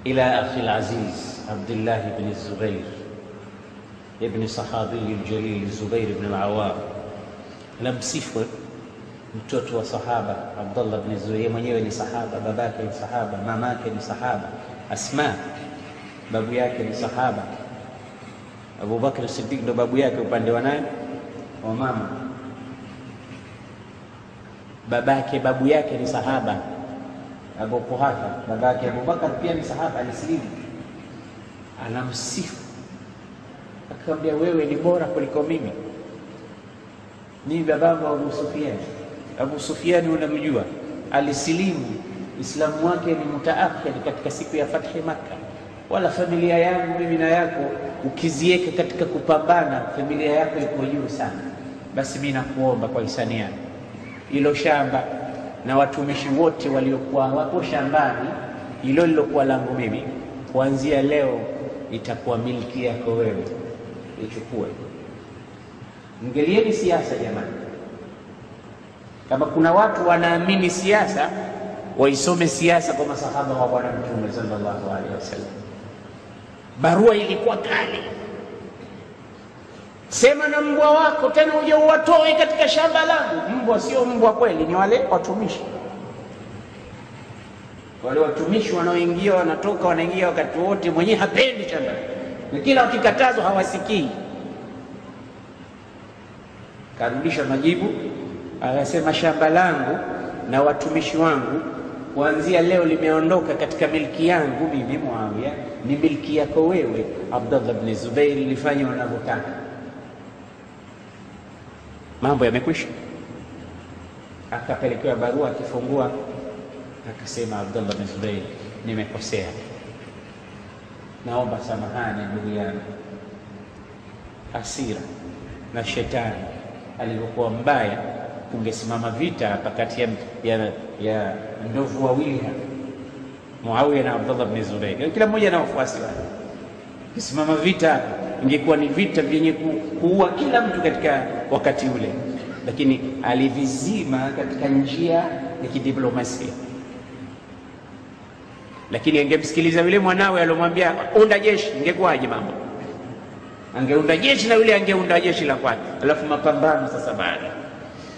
ila akhi al-aziz Abdullah ibn Zubair ibn sahabi al-jalil Zubair ibn al-Awwam. Namsifu mtoto wa sahaba Abdullah ibn Zubair, mwenyewe ni sahaba, babake ni sahaba, mamake ni sahaba. Asma babu yake ni sahaba. Abu Bakr Siddiq ndo babu yake upande wa nani wa mama. Babake babu yake ni sahaba Abu Quhafa babake Abubakar pia ni sahaba, alisilimu. Anamsifu akamwambia, wewe ni bora kuliko mimi, mimi babangu Abu Sufyan. Abu Sufyan unamjua, alisilimu, Islamu wake ni mutaakhir katika siku ya fathi Makka. Wala familia yangu mimi na yako ukizieka katika kupambana, familia yako iko juu sana. Basi mimi nakuomba kwa hisani yako, ilo shamba na watumishi wote waliokuwa wapo shambani hilo lilokuwa langu mimi, kuanzia leo itakuwa milki yako wewe, ichukue. Ngelieni siasa jamani, kama kuna watu wanaamini siasa, waisome siasa kwa masahaba wa Bwana Mtume sallallahu alaihi wasallam. Barua ilikuwa kali, sema na mbwa wako tena uje uwatoe katika shamba langu. Mbwa sio mbwa kweli, ni wale watumishi, wale watumishi wanaoingia wanatoka, wanaingia wakati wote, mwenyewe hapendi shamba, na kila wakikatazwa hawasikii. Karudisha majibu, akasema shamba langu na watumishi wangu kuanzia leo limeondoka katika milki yangu mimi Muawiya, ni milki yako wewe Abdullah bin Zubair, lifanye wanavyotaka. Mambo yamekwisha. Akapelekewa barua, akifungua akasema, Abdullah bin Zubair, nimekosea, naomba samahani ndugu yangu. Hasira na shetani alivyokuwa mbaya, kungesimama vita hapa kati ya, ya, ya ndovu wawili hapa, Muawiya na Abdullah bin Zubair, kila mmoja na wafuasi wake. Kisimama vita hapa, ingekuwa ni vita vyenye kuua kila mtu katika wakati ule, lakini alivizima katika njia ya kidiplomasia. lakini angemsikiliza yule mwanawe alomwambia unda jeshi, ingekuwaje mambo? Angeunda jeshi na yule angeunda jeshi la kwake, alafu mapambano sasa. Baada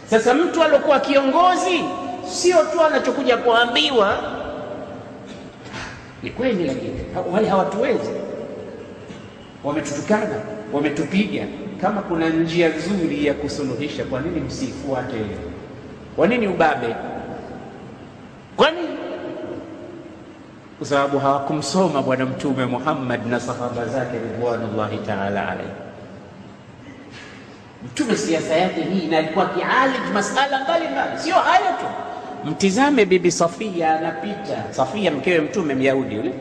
sasa, mtu alokuwa kiongozi sio tu anachokuja kuambiwa ni kweli, lakini wale hawatuwezi, wametutukana, wametupiga. Kama kuna njia nzuri ya kusuluhisha, kwa nini msifuate? Kwa nini ubabe? Kwa? Kwa sababu hawakumsoma Bwana Mtume Muhammad na sahaba zake ridwanullahi taala alaihi. Mtume siasa yake hii, na alikuwa akialij masala mbalimbali, sio hayo tu. Mtizame Bibi Safia anapita, Safia mkewe Mtume Myahudi yule,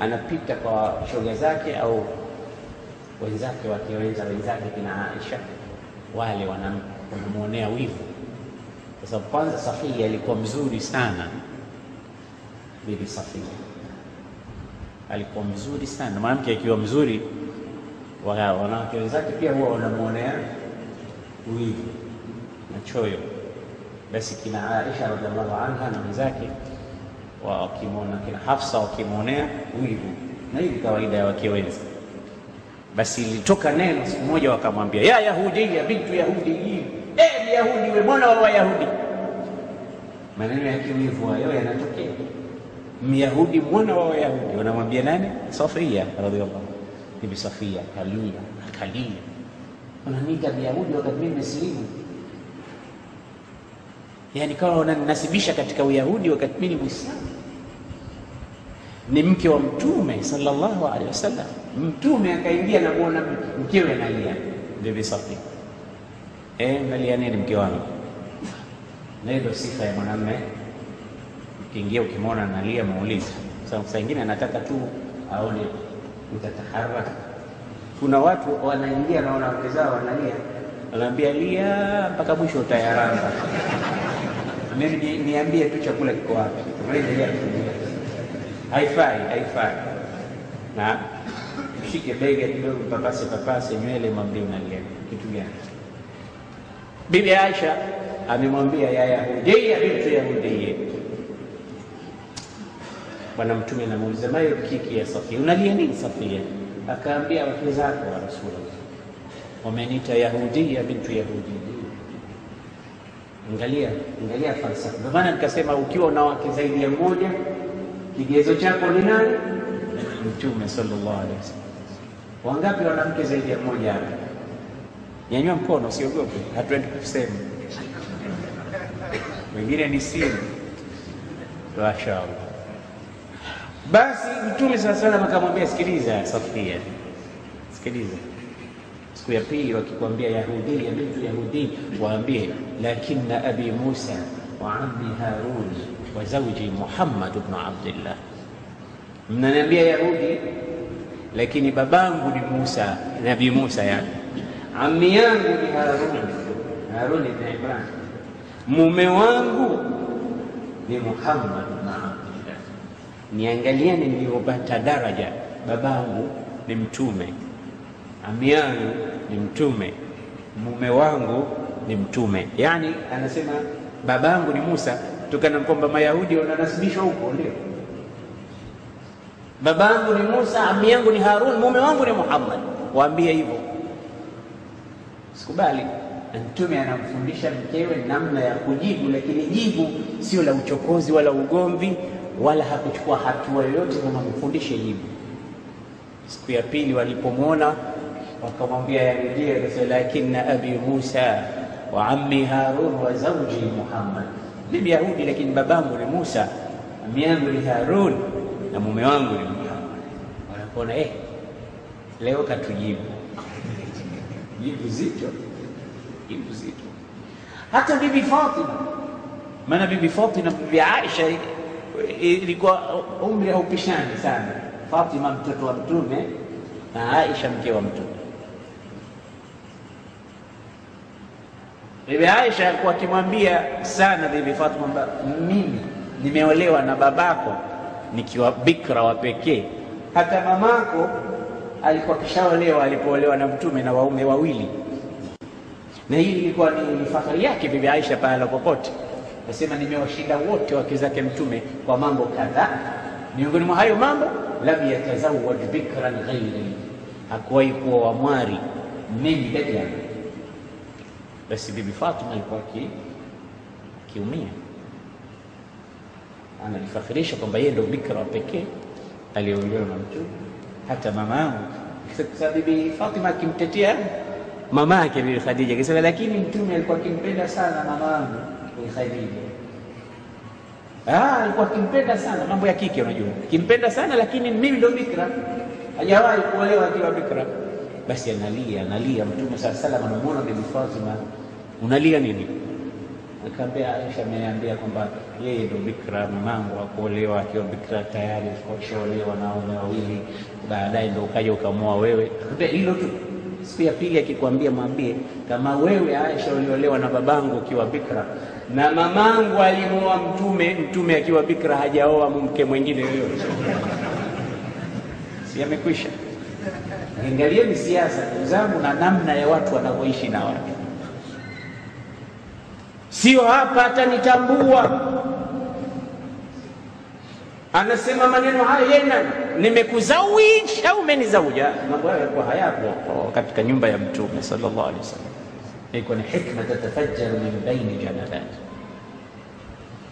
anapita kwa shoga zake au wenzake wakiwenza wenzake kina Aisha, wale wanamwonea wivu, kwa sababu kwanza Safia alikuwa mzuri sana. Bibi Safia alikuwa mzuri sana. Mwanamke akiwa mzuri, wanawake wenzake pia huwa wanamwonea wivu na choyo. Basi kina Aisha radhiallahu anha na wenzake wakimwona, kina Hafsa wakimwonea wivu, na hii kawaida ya wake wenza. Basi ilitoka neno siku moja, wakamwambia ya Yahudi ya bintu Yahudi, e Yahudi we mwana wa Wayahudi. Maneno ya kiwivu hayo yanatokea Myahudi mwana wa Wayahudi wanamwambia nani? Safia radhiallahu bibi Safia kalia akalia, unaniita Myahudi wakati mimi Msilimu, Yani kawa wananinasibisha katika Uyahudi wakati mimi ni Muislamu. Ni mke wa Mtume sallallahu alaihi wasallam. Mtume akaingia na kuona mkewe analia, bibi Safi, eh, nalia nini mke wangu? Na ndio sifa ya mwanamume Ukiingia ukimwona analia, muulize. Saa ingine anataka tu aone utataharaka. Kuna watu wanaingia na wanawake zao wanalia, anaambia lia mpaka mwisho utayaramba. Mimi niambie tu chakula kiko wapi? Haifai, haifai. Na mshike bega kidogo, papase papase nywele, mwambie unalia kitu gani? Bibi Aisha amemwambia ya Yahudia bintu Yahudia, Bwana Mtume anamuuliza mayobkiki ya Safia, unalia nini Safia? Akaambia wake zako wa Rasulullah wameniita Yahudia ya bintu Yahudia. Angalia, angalia falsafa. Ndio maana nikasema ukiwa una wake zaidi ya mmoja, kigezo chako ni nani? Mtume sallallahu alaihi wasallam. Wangapi wanamke zaidi ya mmoja hapa? Nyanyua mkono, usiogope, hatuendi kusema. Wengine ni siri. Mashaallah. Basi Mtume sala salam akamwambia, sikiliza Safia, sikiliza. Siku ya pili wakikwambia Yahudi ya bintu Yahudi, waambie lakinna abi Musa wa ammi Harun wa zawji Muhammad ibn Abdillah. Mnaniambia Yahudi, lakini babangu ni Musa, nabii Musa, yani ammi yangu ni Harun, Harun ibn Imran, mume wangu ni Muhammad ibn Abdullah. Niangalieni nilivyopata daraja. Babangu ni mtume, ami yangu ni mtume, mume wangu ni mtume. Yani anasema babangu ni Musa, tukana kwamba Mayahudi wananasibishwa huko, ndio babangu ni Musa, ami yangu ni Harun, mume wangu ni Muhammad. Waambie hivyo, sikubali. Mtume anamfundisha mkewe namna ya kujibu, lakini jibu sio la uchokozi wala ugomvi wala hakuchukua hatua yoyote, kama mfundishe jibu. Siku ya pili walipomwona wakamwambia Yahudi, akasema lakina abi Musa wa ammi Harun wa zauji Muhammad. Mimi Yahudi, lakini babangu ni Musa, ami yangu ni Harun na mume wangu ni Muhammad. Wanakuona eh, leo katujibu jibu zito, jibu zito. Hata bibi Fatima, maana bibi Fatima, bibi Aisha ilikuwa umri haupishani sana. Fatima mtoto wa Mtume na Aisha mke wa Mtume. Bibi Aisha alikuwa akimwambia sana bibi Fatima mimi nimeolewa na babako nikiwa bikra wa pekee, hata mamako alikuwa kishaolewa alipoolewa na Mtume na waume wawili, na hii ilikuwa ni fahari yake bibi Aisha pahala popote. Nasema nimewashinda wote wake zake Mtume kwa mambo kadhaa, miongoni mwa hayo mambo, lam yatazawaj bikran ghairi, hakuwahi kuwa wamwari mimi yangu. Basi Bibi Fatima alikuwa akiumia, anajifakhirisha kwamba yeye ndo bikra pekee aliyeolewa na Mtume. Hata mama yangu Bibi Fatima akimtetea mama yake Bibi Khadija akisema, lakini Mtume alikuwa akimpenda sana mama yangu Bibi Khadija. Ah, alikuwa akimpenda sana, mambo ya kike unajua, akimpenda sana lakini mimi ndo bikra, hajawahi kuolewa akiwa bikra. Basi analia analia, Mtume saa salam anamuona Bibi Fatima, unalia nini? Akaambia Aisha ameniambia kwamba yeye ndo bikra, mamangu akuolewa akiwa bikra tayari, kashaolewa na wanaume wawili, baadaye ndo ukaja ukamwoa wewe. Hilo tu. Siku ya pili akikwambia, mwambie kama wewe Aisha uliolewa na babangu ukiwa bikra na mamangu alimuoa Mtume, Mtume akiwa bikra, hajaoa mke mwingine yoyote, si amekwisha? Angalieni siasa zangu, na namna ya watu wanavyoishi na watu Sio hapa atanitambua. Anasema maneno haya yena, nimekuzawisha au umenizauja. Mambo hayo yalikuwa hayapo katika nyumba ya Mtume sallallahu alaihi wasallam, ilikuwa ni hikma tatafajjaru min baini janabat.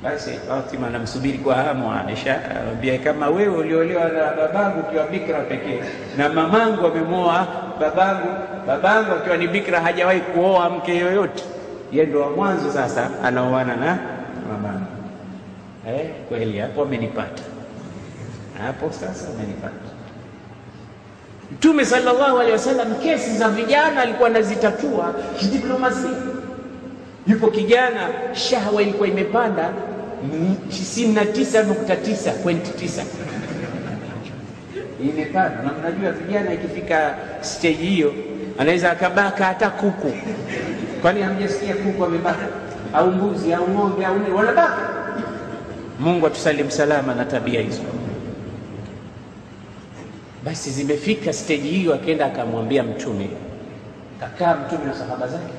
Basi Fatima anamsubiri kwa hamu Aisha, anamwambia kama wewe uliolewa na babangu ukiwa bikra pekee na mamangu amemwoa babangu, babangu akiwa ni bikra, hajawahi kuoa mke yoyote yeye ndo wa mwanzo sasa anaoana na mama eh, kweli hapo amenipata, hapo sasa amenipata. Mtume sallallahu alaihi wasallam kesi za vijana alikuwa anazitatua kidiplomasia. Yupo kijana shahwa ilikuwa imepanda 99.9 point 9 imepanda, na mnajua vijana ikifika stage hiyo anaweza akabaka hata kuku Kwani hamjasikia kuku amebaka au mbuzi au ng'ombe au nini wanabaka? Mungu atusalim salama na tabia hizo. Basi zimefika steji hiyo, akaenda akamwambia Mtume, kakaa Mtume na sahaba zake,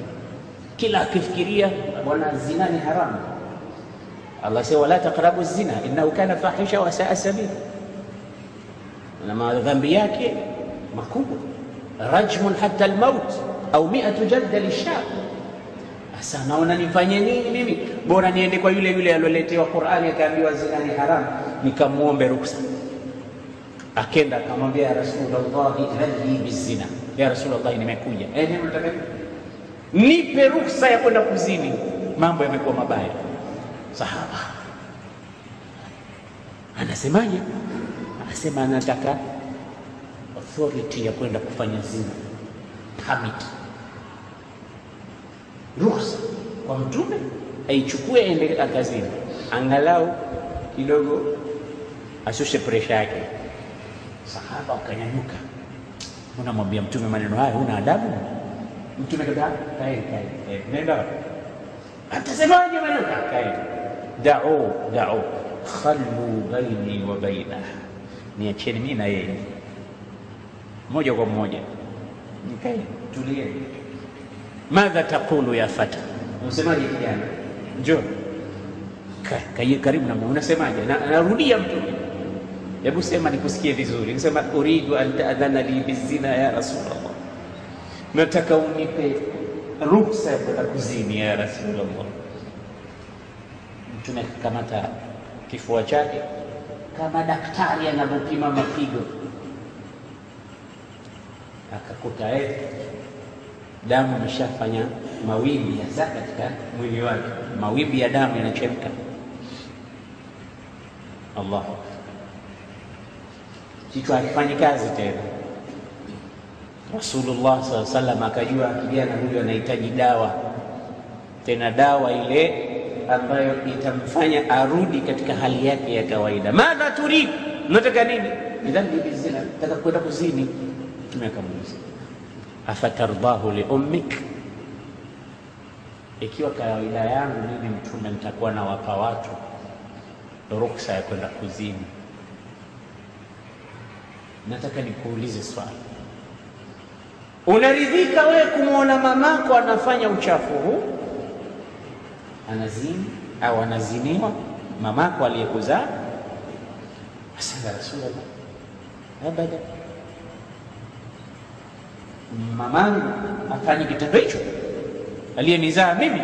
kila akifikiria bwana, zina ni haramu. Allah sema wala taqrabu zina innahu kana fahisha wa saa sabila, na madhambi yake makubwa, rajmun hatta almaut au miatu jalda lisha. Sasa naona nifanye nini mimi? Bora niende kwa yule yule alioletewa Qur'ani akaambiwa zina ni haramu, nikamwombe ruksa. Akenda akamwambia ya Rasulullah, hadhi bizina, ya Rasulullah, nimekuja eh, nipe ruksa ya kwenda kuzini, mambo yamekuwa mabaya. Sahaba anasemaje? Anasema anataka authority ya kwenda kufanya zina Hamid ruhusa kwa Mtume aichukue ende kazini, angalau kidogo ashushe presha yake. Sahaba wakanyanyuka, unamwambia Mtume maneno haya, una adabu? Mtume kada kae kae, nenda atasemaje maneno? Dao khalu baini wa baina, niacheni mimi na yeye. Moja kwa moja. Nikae tulie. Madha taqulu ya fata, unasemaje kijana? Njoo karibu na mimi, unasemaje? Narudia Mtume, hebu sema nikusikie vizuri. Nisema uridu an taadhana li bizina ya Rasulullah, nataka unipe ruksa ya kwenda kuzini ya Rasulullah. Mtume akakamata kifua chake kama daktari anavyopima mapigo akakuta eh, damu imeshafanya mawimbi ya zaka katika mwili wake, mawimbi ya damu yanachemka. Allahu kichwa hakifanyi kazi tena. Rasulullah sallallahu alaihi wasallam akajua kijana huyu anahitaji dawa, tena dawa ile ambayo itamfanya arudi katika hali yake ya kawaida. Madha turid, unataka nini? Nataka kwenda kuzini Mtume akamuuliza afatardahu liummik, ikiwa kawaida yangu mimi Mtume nitakuwa nawapa watu ruksa ya kwenda kuzini, nataka nikuulize swali, unaridhika wewe kumwona mamako anafanya uchafu huu, anazini au anaziniwa, mamako aliyekuzaa? Asala Rasulullah, abada, mamangu afanye kitendo hicho aliyenizaa mimi?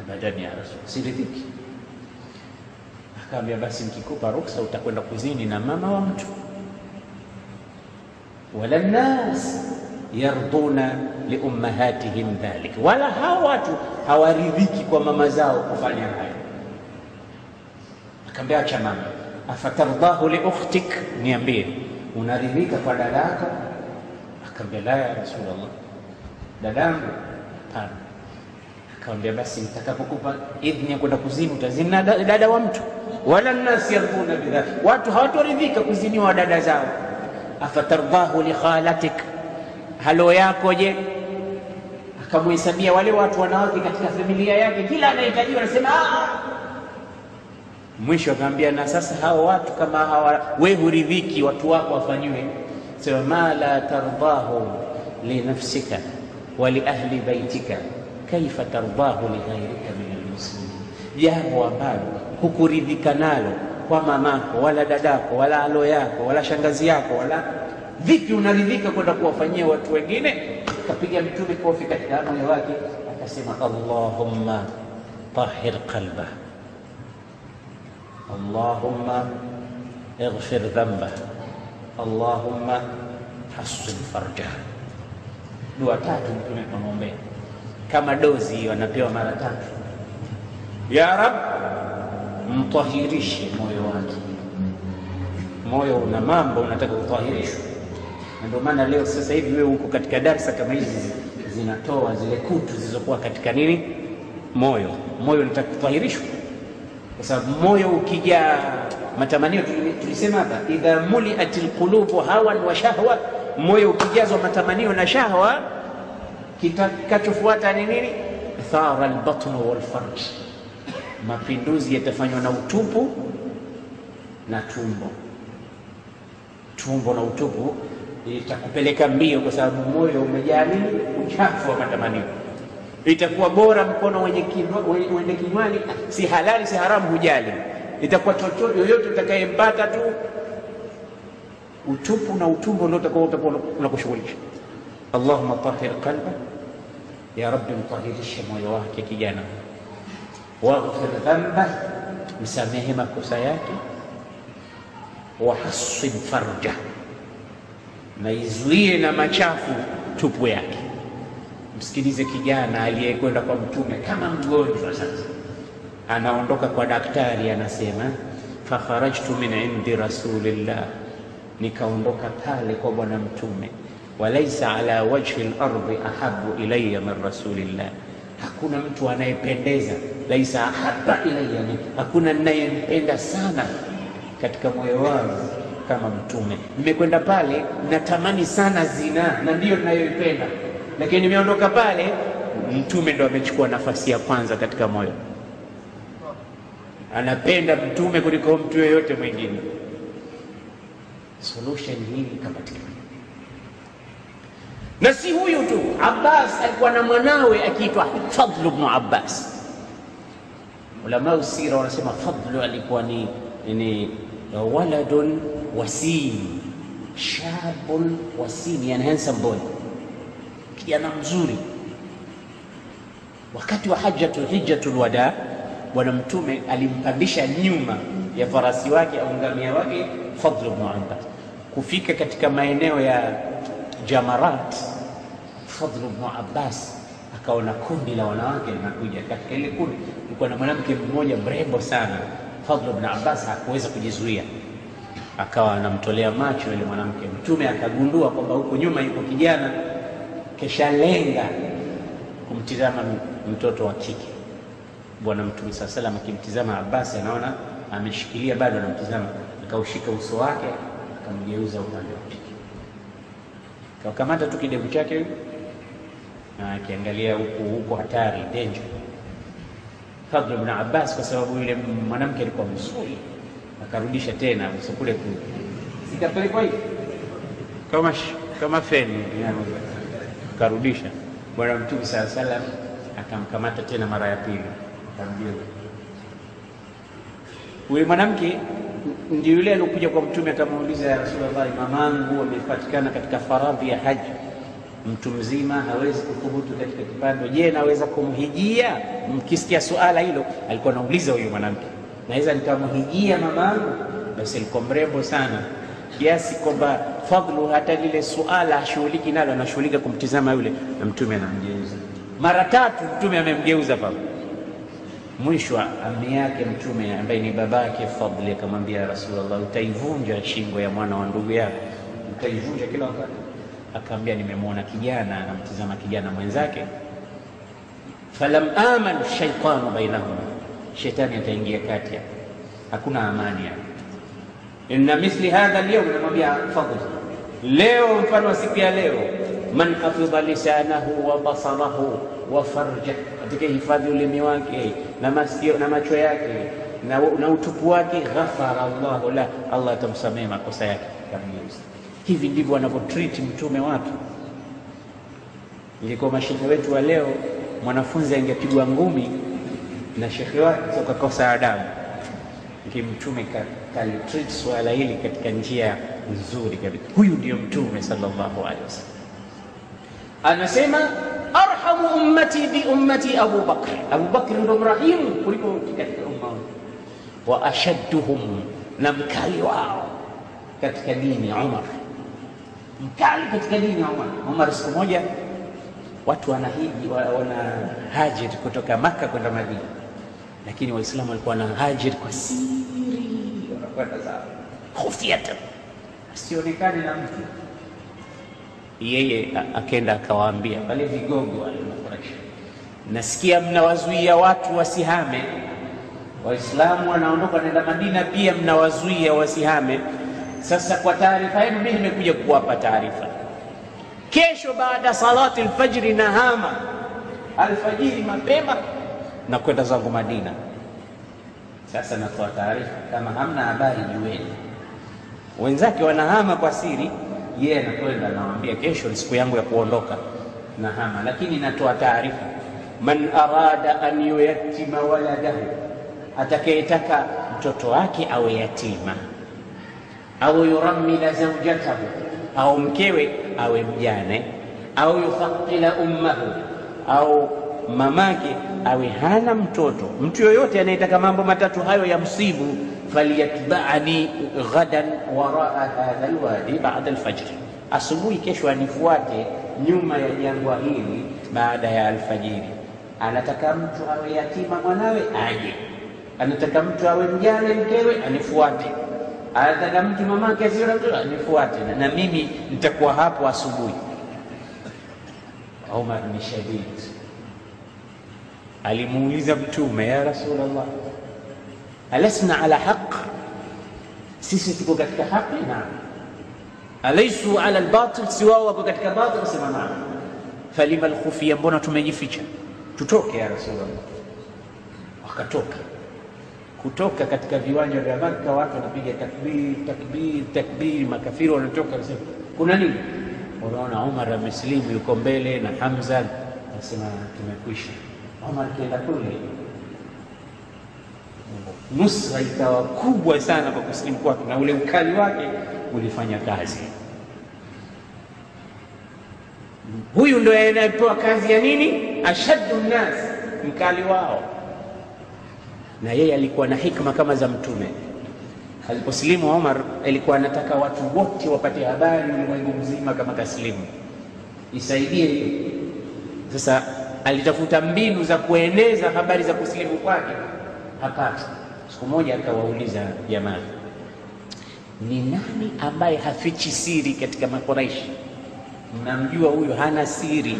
Abadan ya Rasul, siridhiki. Akaambia, basi nikikupa ruksa utakwenda kuzini na mama wa mtu. wala nnas yarduna liummahatihim dhalik, wala hawa watu hawaridhiki kwa mama zao kufanya hayo. Akaambia, acha mama, afatardahu liukhtik, niambie unaridhika kwa dada yako? Akaambia, la ya Rasulullah, dadangu hapana. Akamwambia, basi nitakapokupa idhni ya kwenda kuzini utazini dada wa mtu. wala nnas yarduna bidhalik, watu hawatoridhika kuziniwa dada zao. afatardahu likhalatik, halo yako je? Akamhesabia wale watu wanawake katika familia yake, kila anahitajiwa anasema mwisho akamwambia, na sasa hao watu kama hawa, we huridhiki watu wako wafanyiwe, sema ma la tardahu linafsika wa liahli baitika kaifa tardahu lighairika min almuslimin, jambo ambalo hukuridhika nalo kwa mamako wala dadako wala alo yako wala shangazi yako wala vipi, unaridhika kwenda kuwafanyia watu wengine? Kapiga Mtume kofi katika moyo wake akasema, Allahumma tahhir qalba Allahumma ighfir dhanba Allahumma hassin farja. Dua tatu Mtume kamwombea kama dozi hiyo, anapewa mara tatu. Ya Rab, mtahirishe moyo wake. Moyo una mambo unataka kutahirishwa, na ndio maana leo sasa hivi wewe uko katika darsa kama hizi zinatoa zile kutu zilizokuwa katika nini, moyo. Moyo unataka kutahirishwa kwa sababu moyo ukijaa matamanio, tulisema hapa, idha muliat lqulubu hawan wa shahwa, moyo ukijazwa matamanio na shahwa, kitakachofuata ni nini? Thara lbatnu walfarj, mapinduzi yatafanywa na utupu na tumbo. Tumbo na utupu itakupeleka mbio, kwa sababu moyo umejaa nini? Uchafu wa matamanio itakuwa bora mkono wenye kinywani, si halali si haramu, hujali. Itakuwa chochote yoyote utakayempata tu, utupu na utumbo ndio utakuwa unakushughulisha. Allahumma tahhir qalba, ya Rabbi, mtahirishe moyo wake kijana, waghfir dhanba, msamehe makosa yake, wahassin farja, na izuie na machafu tupu yake. Msikilize kijana aliyekwenda kwa Mtume kama mgonjwa. Sasa anaondoka kwa daktari, anasema fakharajtu min indi rasulillah, nikaondoka pale kwa bwana Mtume. Walaisa ala wajhi lardi ahabu ilaya min rasulillah, hakuna mtu anayependeza. Laisa ahaba ilaya hakuna ninayempenda sana katika moyo wangu kama Mtume. Nimekwenda pale, natamani sana zina, na ndiyo ninayoipenda lakini nimeondoka pale, mtume ndo amechukua nafasi ya kwanza katika moyo. Anapenda mtume kuliko mtu yoyote mwingine. Solution hii ikapatikana, na si huyu tu. Abbas alikuwa na mwanawe akiitwa Fadlu bnu Abbas. Ulamau sira wanasema Fadlu alikuwa ni, ni waladun wasim, shabun wasim, yani handsome boy kijana mzuri. Wakati wa hajjatul hijjatul wada, bwana mtume alimpandisha nyuma ya farasi wake au ngamia wake Fadl ibn Abbas kufika katika maeneo ya Jamarat. Fadl ibn Abbas akaona kundi la wanawake linakuja. Katika ile kundi kulikuwa na mwanamke mmoja mrembo sana. Fadl ibn Abbas hakuweza kujizuia, akawa anamtolea macho yule mwanamke. Mtume akagundua kwamba huko nyuma yuko kijana kisha lenga kumtizama mtoto wa kike. Bwana Mtume saa salam akimtizama abasi anaona ameshikilia bado anamtizama, akaushika uso wake akamgeuza upande wa pili, kakamata tu kidevu chake na akiangalia huku huko, hatari danger. Fadl ibn Abbas, kwa sababu yule mwanamke alikuwa mzuri, akarudisha tena uso kule, sikapelekwa hivi kama kama feni akarudisha. Bwana Mtume saa salam akamkamata tena mara ya pili, akamgeuza. Huyu mwanamke ndio yule aliokuja kwa Mtume akamuuliza, ya Rasulullah, mamangu amepatikana katika faradhi ya haji, mtu mzima hawezi kuthubutu katika kipando, je, naweza kumhijia? Mkisikia suala hilo, alikuwa anauliza huyu mwanamke, naweza nikamhijia mamangu? Basi alikuwa mrembo sana kiasi kwamba fadhlu hata lile suala ashughuliki nalo, anashughulika kumtizama yule, na Mtume anamgeuza mara tatu. Mtume amemgeuza papa Mwisho ami yake Mtume ambaye ni babake Fadli akamwambia, Rasulullah, utaivunja shingo ya mwana wa ndugu yako, utaivunja kila wakati. Akamwambia, nimemwona kijana anamtizama kijana mwenzake, falam amanu shaitanu bainahuma, shetani ataingia kati ya, hakuna amani ya inna mithli hadha alyawm, namwambia Fadli, leo mfano wa siku ya leo, man hafidha lisanahu wa basarahu wa farja, katika hifadhi ulimi wake na masikio na macho yake na, na utupu wake, ghafara Allahu la, Allah atamsamehe makosa yake kabisa. Hivi ndivyo wanavyotreat mtume watu. Ilikuwa mashehe wetu wa leo, mwanafunzi angepigwa ngumi na shekhe wake ukakosa adabu, kimtume kalitreat swala hili katika njia nzuri kabisa. Huyu ndiyo mtume sallallahu alaihi wasallam, anasema bi ummati Abu Bakr. Abu Bakr ndo mrahimu kuliko katika umma wa ashadduhum, na mkali wao katika dini Umar, mkali katika dini Umar. Umar siku moja watu wanahiji wana hajir kutoka Makka kwenda Madina, lakini Waislamu walikuwa na hajir kwa siri, wanakwenda zao khufyatan, asionekane na mtu yeye akenda akawaambia wale vigogo wale Makuraishi, nasikia mnawazuia watu wasihame. Waislamu wanaondoka naenda Madina, pia mnawazuia wasihame. Sasa kwa taarifa yenu, mimi nimekuja kuwapa taarifa. Kesho baada salati alfajri, nahama alfajiri mapema na kwenda zangu Madina. Sasa natoa taarifa, kama hamna habari jueni. Wenzake wanahama kwa siri yeye anakwenda anawaambia, kesho ni siku yangu ya kuondoka na hama, lakini natoa taarifa, man arada an yuyatima waladahu, atakayetaka mtoto wake awe yatima, au yuramila zaujatahu, au mkewe awe mjane, au yufaqila ummahu, au mamake awe hana mtoto. Mtu yoyote anayetaka mambo matatu hayo ya msibu falyatba'ani ghadan waraa hadha alwadi ba'da alfajr, asubuhi kesho anifuate nyuma ya jangwa hili baada ya alfajiri. Anataka mtu awe yatima mwanawe aje, anataka mtu awe mjane mkewe anifuate, anataka mtu mamake asiwe na mtoto anifuate, na mimi nitakuwa hapo asubuhi. Umar ni shadid, alimuuliza Mtume, ya Rasulullah alasna ala haq, sisi tuko katika haki? Naam. Alaisu ala albatil, si wao wako katika batil? Sema naam. Falima alkhufia, mbona tumejificha? Tutoke ya Rasulullah. Wakatoka. Kutoka katika viwanja vya Makka, watu wanapiga takbir takbir takbir, makafiri wanatoka, wanasema kuna nini? Unaona Umar amesilimu yuko mbele na Hamza, anasema tumekwisha. Umar kienda kule nusra ikawa kubwa sana kwa kusilimu kwake, na ule ukali wake ulifanya kazi. Huyu ndo anayepewa kazi ya nini? Ashaddu nnas, mkali wao. Na yeye alikuwa na hikma kama za Mtume. Aliposilimu Omar, alikuwa anataka watu wote wapate habari ulimwengu mzima kama kasilimu, isaidie hiyo. Sasa alitafuta mbinu za kueneza habari za kusilimu kwake, hapati Siku moja akawauliza jamaa, ni nani ambaye hafichi siri katika Makuraishi? Mnamjua huyo hana siri?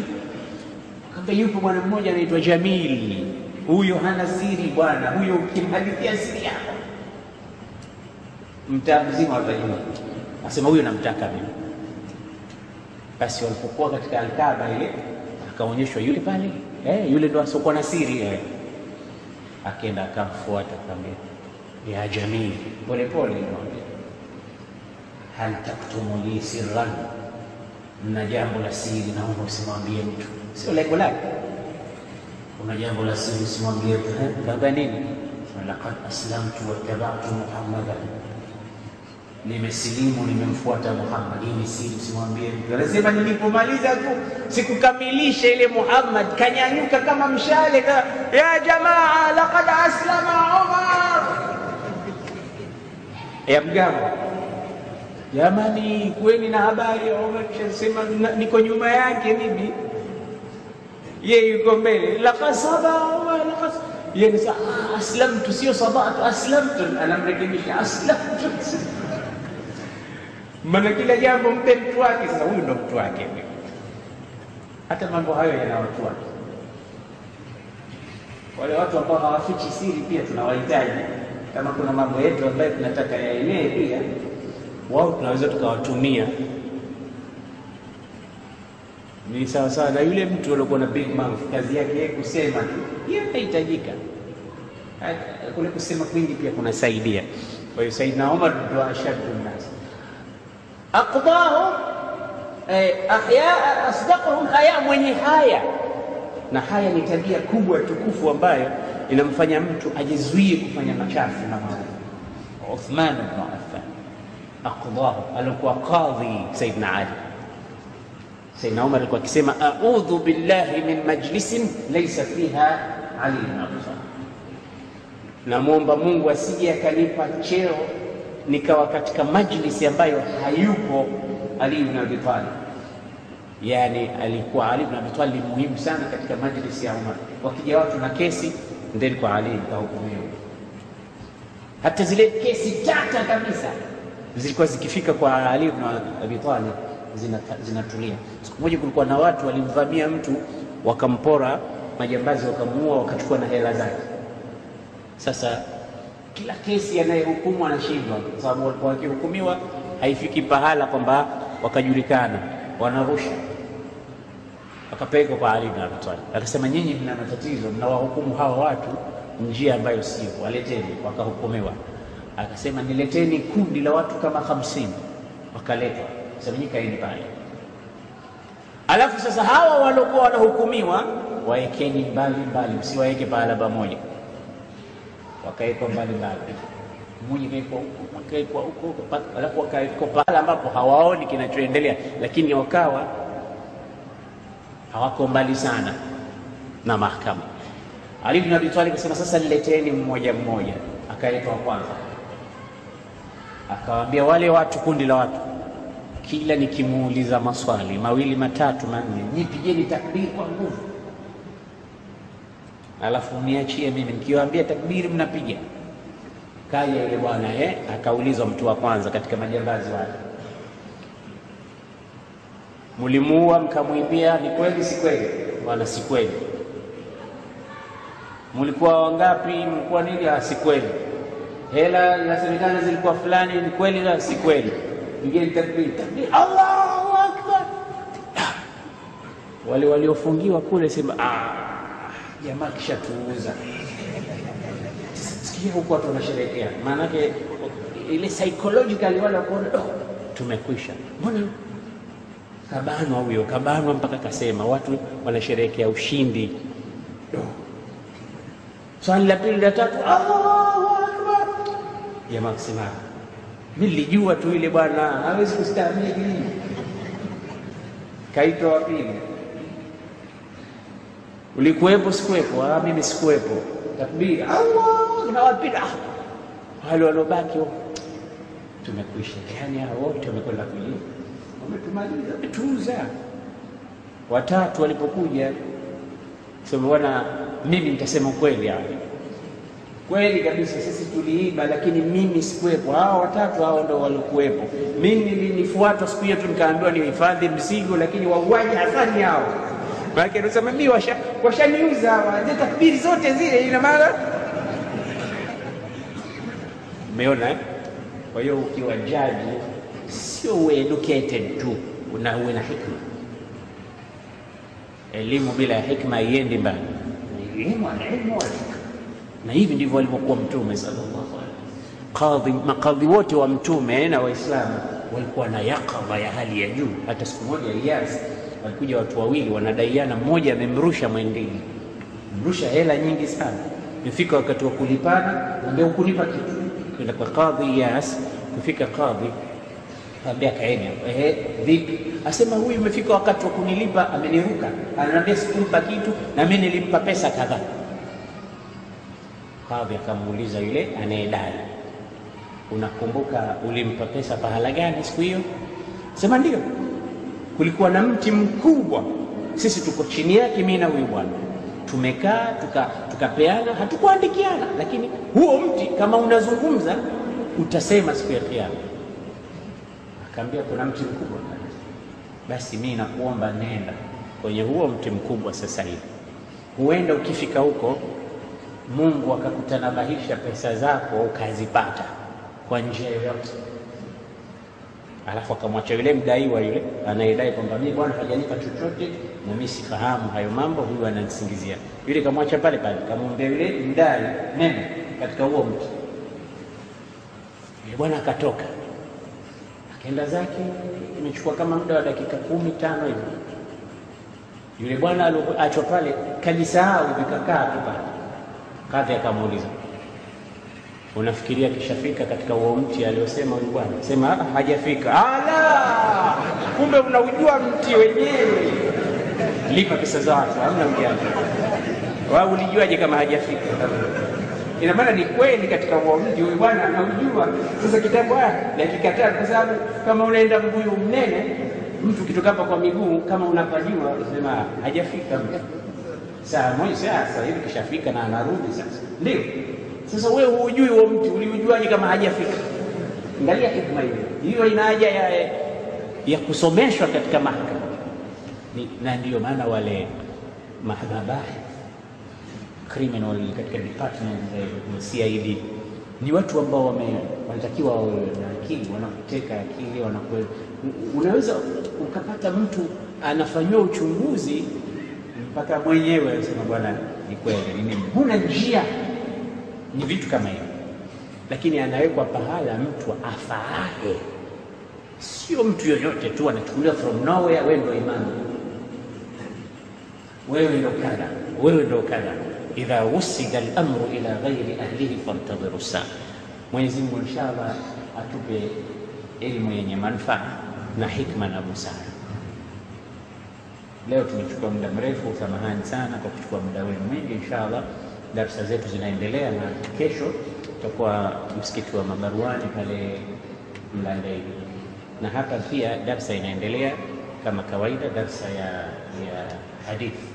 Kamba yupo bwana mmoja anaitwa Jamili, huyo hana siri bwana, huyo ukimhadithia siri yako mtaa mzima watajua. Asema huyo namtaka mimi. Basi walipokuwa katika Alkaba ile, akaonyeshwa yule pale, eh, yule ndo asiokuwa na siri eh. Akenda akamfuata akamwambia, ya Jamil, polepole hal taktumu li sirran, mna jambo la siri naomba usimwambie mtu. Sio lengo lake, kuna jambo la siri usimwambie mtu. Kaambia nini? Laqad aslamtu wattabatu Muhammadan, nimesilimu, nimemfuata Muhammad. Hii ni siri, simwambie mtu. Anasema nilipomaliza tu sikukamilisha ile Muhammad, kanyanyuka kama mshale ka, ya jamaa, laqad aslama Umar ya mgambo Jamani, kuweni na habari. Umar kishasema niko nyuma yake mimi, yeye yuko mbele. laqad saba Umar, laqad yeye ni aslamtu, sio sabatu, aslamtu. Anamrekebisha aslamtu, maana kila jambo mpe mtu wake. Sasa huyu ndo mtu wake, hata mambo hayo yana watu wake. Wale watu ambao hawafichi siri pia tunawahitaji. Kama kuna mambo yetu ambayo tunataka yaenee pia wao tunaweza tukawatumia. Ni sawa sawa na yule mtu aliokuwa na big mouth, kazi yake yeye kusema tu, yeye anahitajika kule kusema kwingi pia kunasaidia. Kwa hiyo Saidina Omar ndo ashaddu أقضاهم أحياء أصدقهم حياء ونهاية. نحاية نتبية كبوة تكوف وباية إن مفنى منتو أجزوي مفنى مشاف عثمان بن عفان أقضاه ألقوا قاضي سيدنا علي سيدنا عمر ألقوا كسيما أعوذ بالله من مجلس ليس فيها علي بن أبي طالب نموم بمون وسيا كليفة تشيرو nikawa katika majlisi ambayo hayupo Ali ibn Abi Talib. Yani alikuwa Ali ibn Abi Talib muhimu sana katika majlisi ya Umar. Wakija watu na kesi, ndeni kwa Ali kahukumiwa. Hata zile kesi tata kabisa zilikuwa zikifika kwa Ali ibn Abi Talib zinatulia. Siku moja kulikuwa na watu walimvamia mtu wakampora, majambazi wakamuua, wakachukua na hela zake. Sasa kila kesi anayehukumu anashindwa, kwa sababu walikuwa wakihukumiwa haifiki pahala kwamba wakajulikana, wanarusha. akapelekwa kwa Ali bin Abi Talib, akasema nyinyi mna matatizo, mnawahukumu hawa watu njia ambayo sio, waleteni. Wakahukumiwa akasema nileteni kundi la watu kama hamsini. Wakaletwa, sema nyinyi kaeni pale, alafu sasa hawa waliokuwa wanahukumiwa waekeni mbali mbali, msiwaeke pahala pamoja. Wakaekwa mbali mbali, mmoja kawekwa huko, wakaekwa huko, alafu wakawekwa pahala ambapo hawaoni kinachoendelea, lakini wakawa hawako mbali sana na mahakama. Ali bin Abi Talib akasema sasa nileteni mmoja mmoja. Akaletwa wa kwanza akawaambia wale watu, kundi la watu, kila nikimuuliza maswali mawili matatu manne, nipigeni takbiri kwa nguvu, alafu niachie mimi. Nikiwaambia takbiri mnapiga. Kaja yule bwana eh, akaulizwa mtu wa kwanza katika majambazi wale, mulimuua mkamwibia, ni kweli si kweli? Wala si kweli. Mulikuwa wangapi? Mlikuwa nini? Si kweli hela inasemekana zilikuwa fulani, ni kweli la si kweli? Pigeni takbiri, takbiri, Allahu akbar. Wale waliofungiwa kule sema, ah, jamaa kishatuuza. Sikia huku watu wanasherehekea, maanake ile psychological wale wakuona oh, tumekwisha. Mbona kabanwa huyo, kabanwa mpaka kasema, watu wanasherehekea ushindi. Swali la pili la tatu, Allahu akbar. Jamaa kusema nilijua tu ile bwana hawezi kustahimili. Kaitwa wa pili, ulikuwepo? Sikuwepo. Ah, mimi sikuwepo. Takbir, Allah nawapita. Wale waliobaki tumekwisha, yani hao wote wamekwenda kulia, wametumaliza, wametuuza. Watatu walipokuja bwana, mimi nitasema kweli hapa kweli kabisa, sisi tuliiba, lakini mimi sikuwepo. Hao watatu hao ndo walikuwepo. Mimi nilifuatwa siku hiyo tu, nikaambiwa nihifadhi mzigo, lakini wauaji hasani hao. Maana anasema mimi washaniuza zile takbiri zote zile, ina maana umeona eh? Kwa hiyo ukiwa jaji sio uwe educated tu, una uwe na hikma. Elimu bila ya hikma haiendi mbali. Na hivi ndivyo walivyokuwa Mtume sallallahu alaihi wasallam. Makadhi wote wa Mtume na Waislamu walikuwa na yakadha ya hali ya juu. Hata siku moja Iyas walikuja watu wawili wanadaiana, mmoja amemrusha mwendini, mrusha hela nyingi sana. Imefika wakati wa kulipana, ambia hukunipa kitu, kwenda kwa kadhi Yas. Kufika kadhi ambia kaeni hapo. Ehe, vipi? Asema huyu umefika wakati wa kunilipa, ameniruka, ananiambia sikumpa kitu na mimi nilimpa pesa kadhaa. Kadhi akamuuliza yule anayedai, unakumbuka ulimpa pesa pahala gani siku hiyo? Sema ndio, kulikuwa na mti mkubwa, sisi tuko chini yake, mimi na huyu bwana. Tumekaa tukapeana, tuka hatukuandikiana, lakini huo mti kama unazungumza utasema siku ya Kiyama. Akaambia kuna mti mkubwa, basi mimi nakuomba nenda kwenye huo mti mkubwa sasa hivi, huenda ukifika huko Mungu akakutanabahisha pesa zako ukazipata kwa njia yoyote. Alafu akamwacha yule mdaiwa yule anayedai kwamba mimi bwana hajanipa chochote na mimi sifahamu hayo mambo, huyu ananisingizia. Yule kamwacha pale pale, kamwambia yule mdai nenda katika huo mti. Yule bwana akatoka akaenda zake, imechukua kama muda wa dakika kumi tano hivi. Yule bwana alioachwa pale kajisahau, vikakaa tu pale. Kadhi akamuuliza unafikiria kishafika katika huo mti aliosema huyu bwana? Sema hajafika. Ala, kumbe unaujua mti wenyewe. Lipa pesa za watu, hamna mjanja. Wao ulijuaje kama hajafika? Ina maana ni kweli katika huo mti huyu bwana anaujua. Sasa kitabu haya nakikataa, kwa sababu kama unaenda mbuyu mnene, mtu ukitoka hapa kwa miguu, kama unapajua sema hajafika mtu. Saa moja sasa hivi kishafika na anarudi sasa, ndio sasa wewe huujui huo mti, uliujuaje kama hajafika? Angalia hikma hiyo. Hiyo, ina haja ya, ya kusomeshwa katika mahakama, na ndiyo maana wale mahababahi criminal katika department ya CID ni watu ambao wanatakiwa wawe na akili, wanakuteka akili, wanakuwa unaweza ukapata mtu anafanyiwa uchunguzi mpaka mwenyewe anasema bwana, ni kweli huna njia ni vitu kama hivyo, lakini anawekwa pahala mtu afaahe, sio mtu yoyote tu anachukuliwa from nowhere. Wewe ndio imani, wewe ndio kadha, wewe ndio kadha. Idha wusida al-amru ila ghairi ahlihi fantadhiru saa. Mwenyezi Mungu inshallah atupe elimu yenye manufaa na hikma na busara. Leo tumechukua muda mrefu, samahani sana kwa kuchukua muda wenu mwingi. Inshallah darsa zetu zinaendelea, na kesho tutakuwa msikiti wa Mabaruani pale Mlandeni, na hapa pia darsa inaendelea kama kawaida, darsa ya, ya hadithi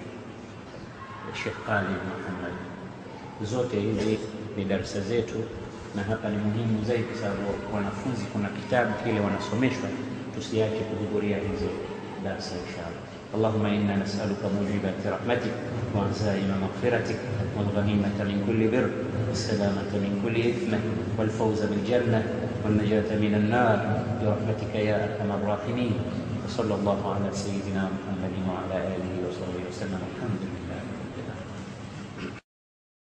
Sheikh Khalid Muhammad. Zote hizi ni darsa zetu, na hapa ni muhimu zaidi kwa sababu wanafunzi, kuna kitabu kile wanasomeshwa, tusiache kuhudhuria hizo darsa inshallah. اللهم إنا نسألك موجبات رحمتك وعزائم مغفرتك والغنيمة من كل بر والسلامة من كل إثم والفوز بالجنة والنجاة من النار برحمتك يا أرحم الراحمين وصلى الله على سيدنا محمد وعلى آله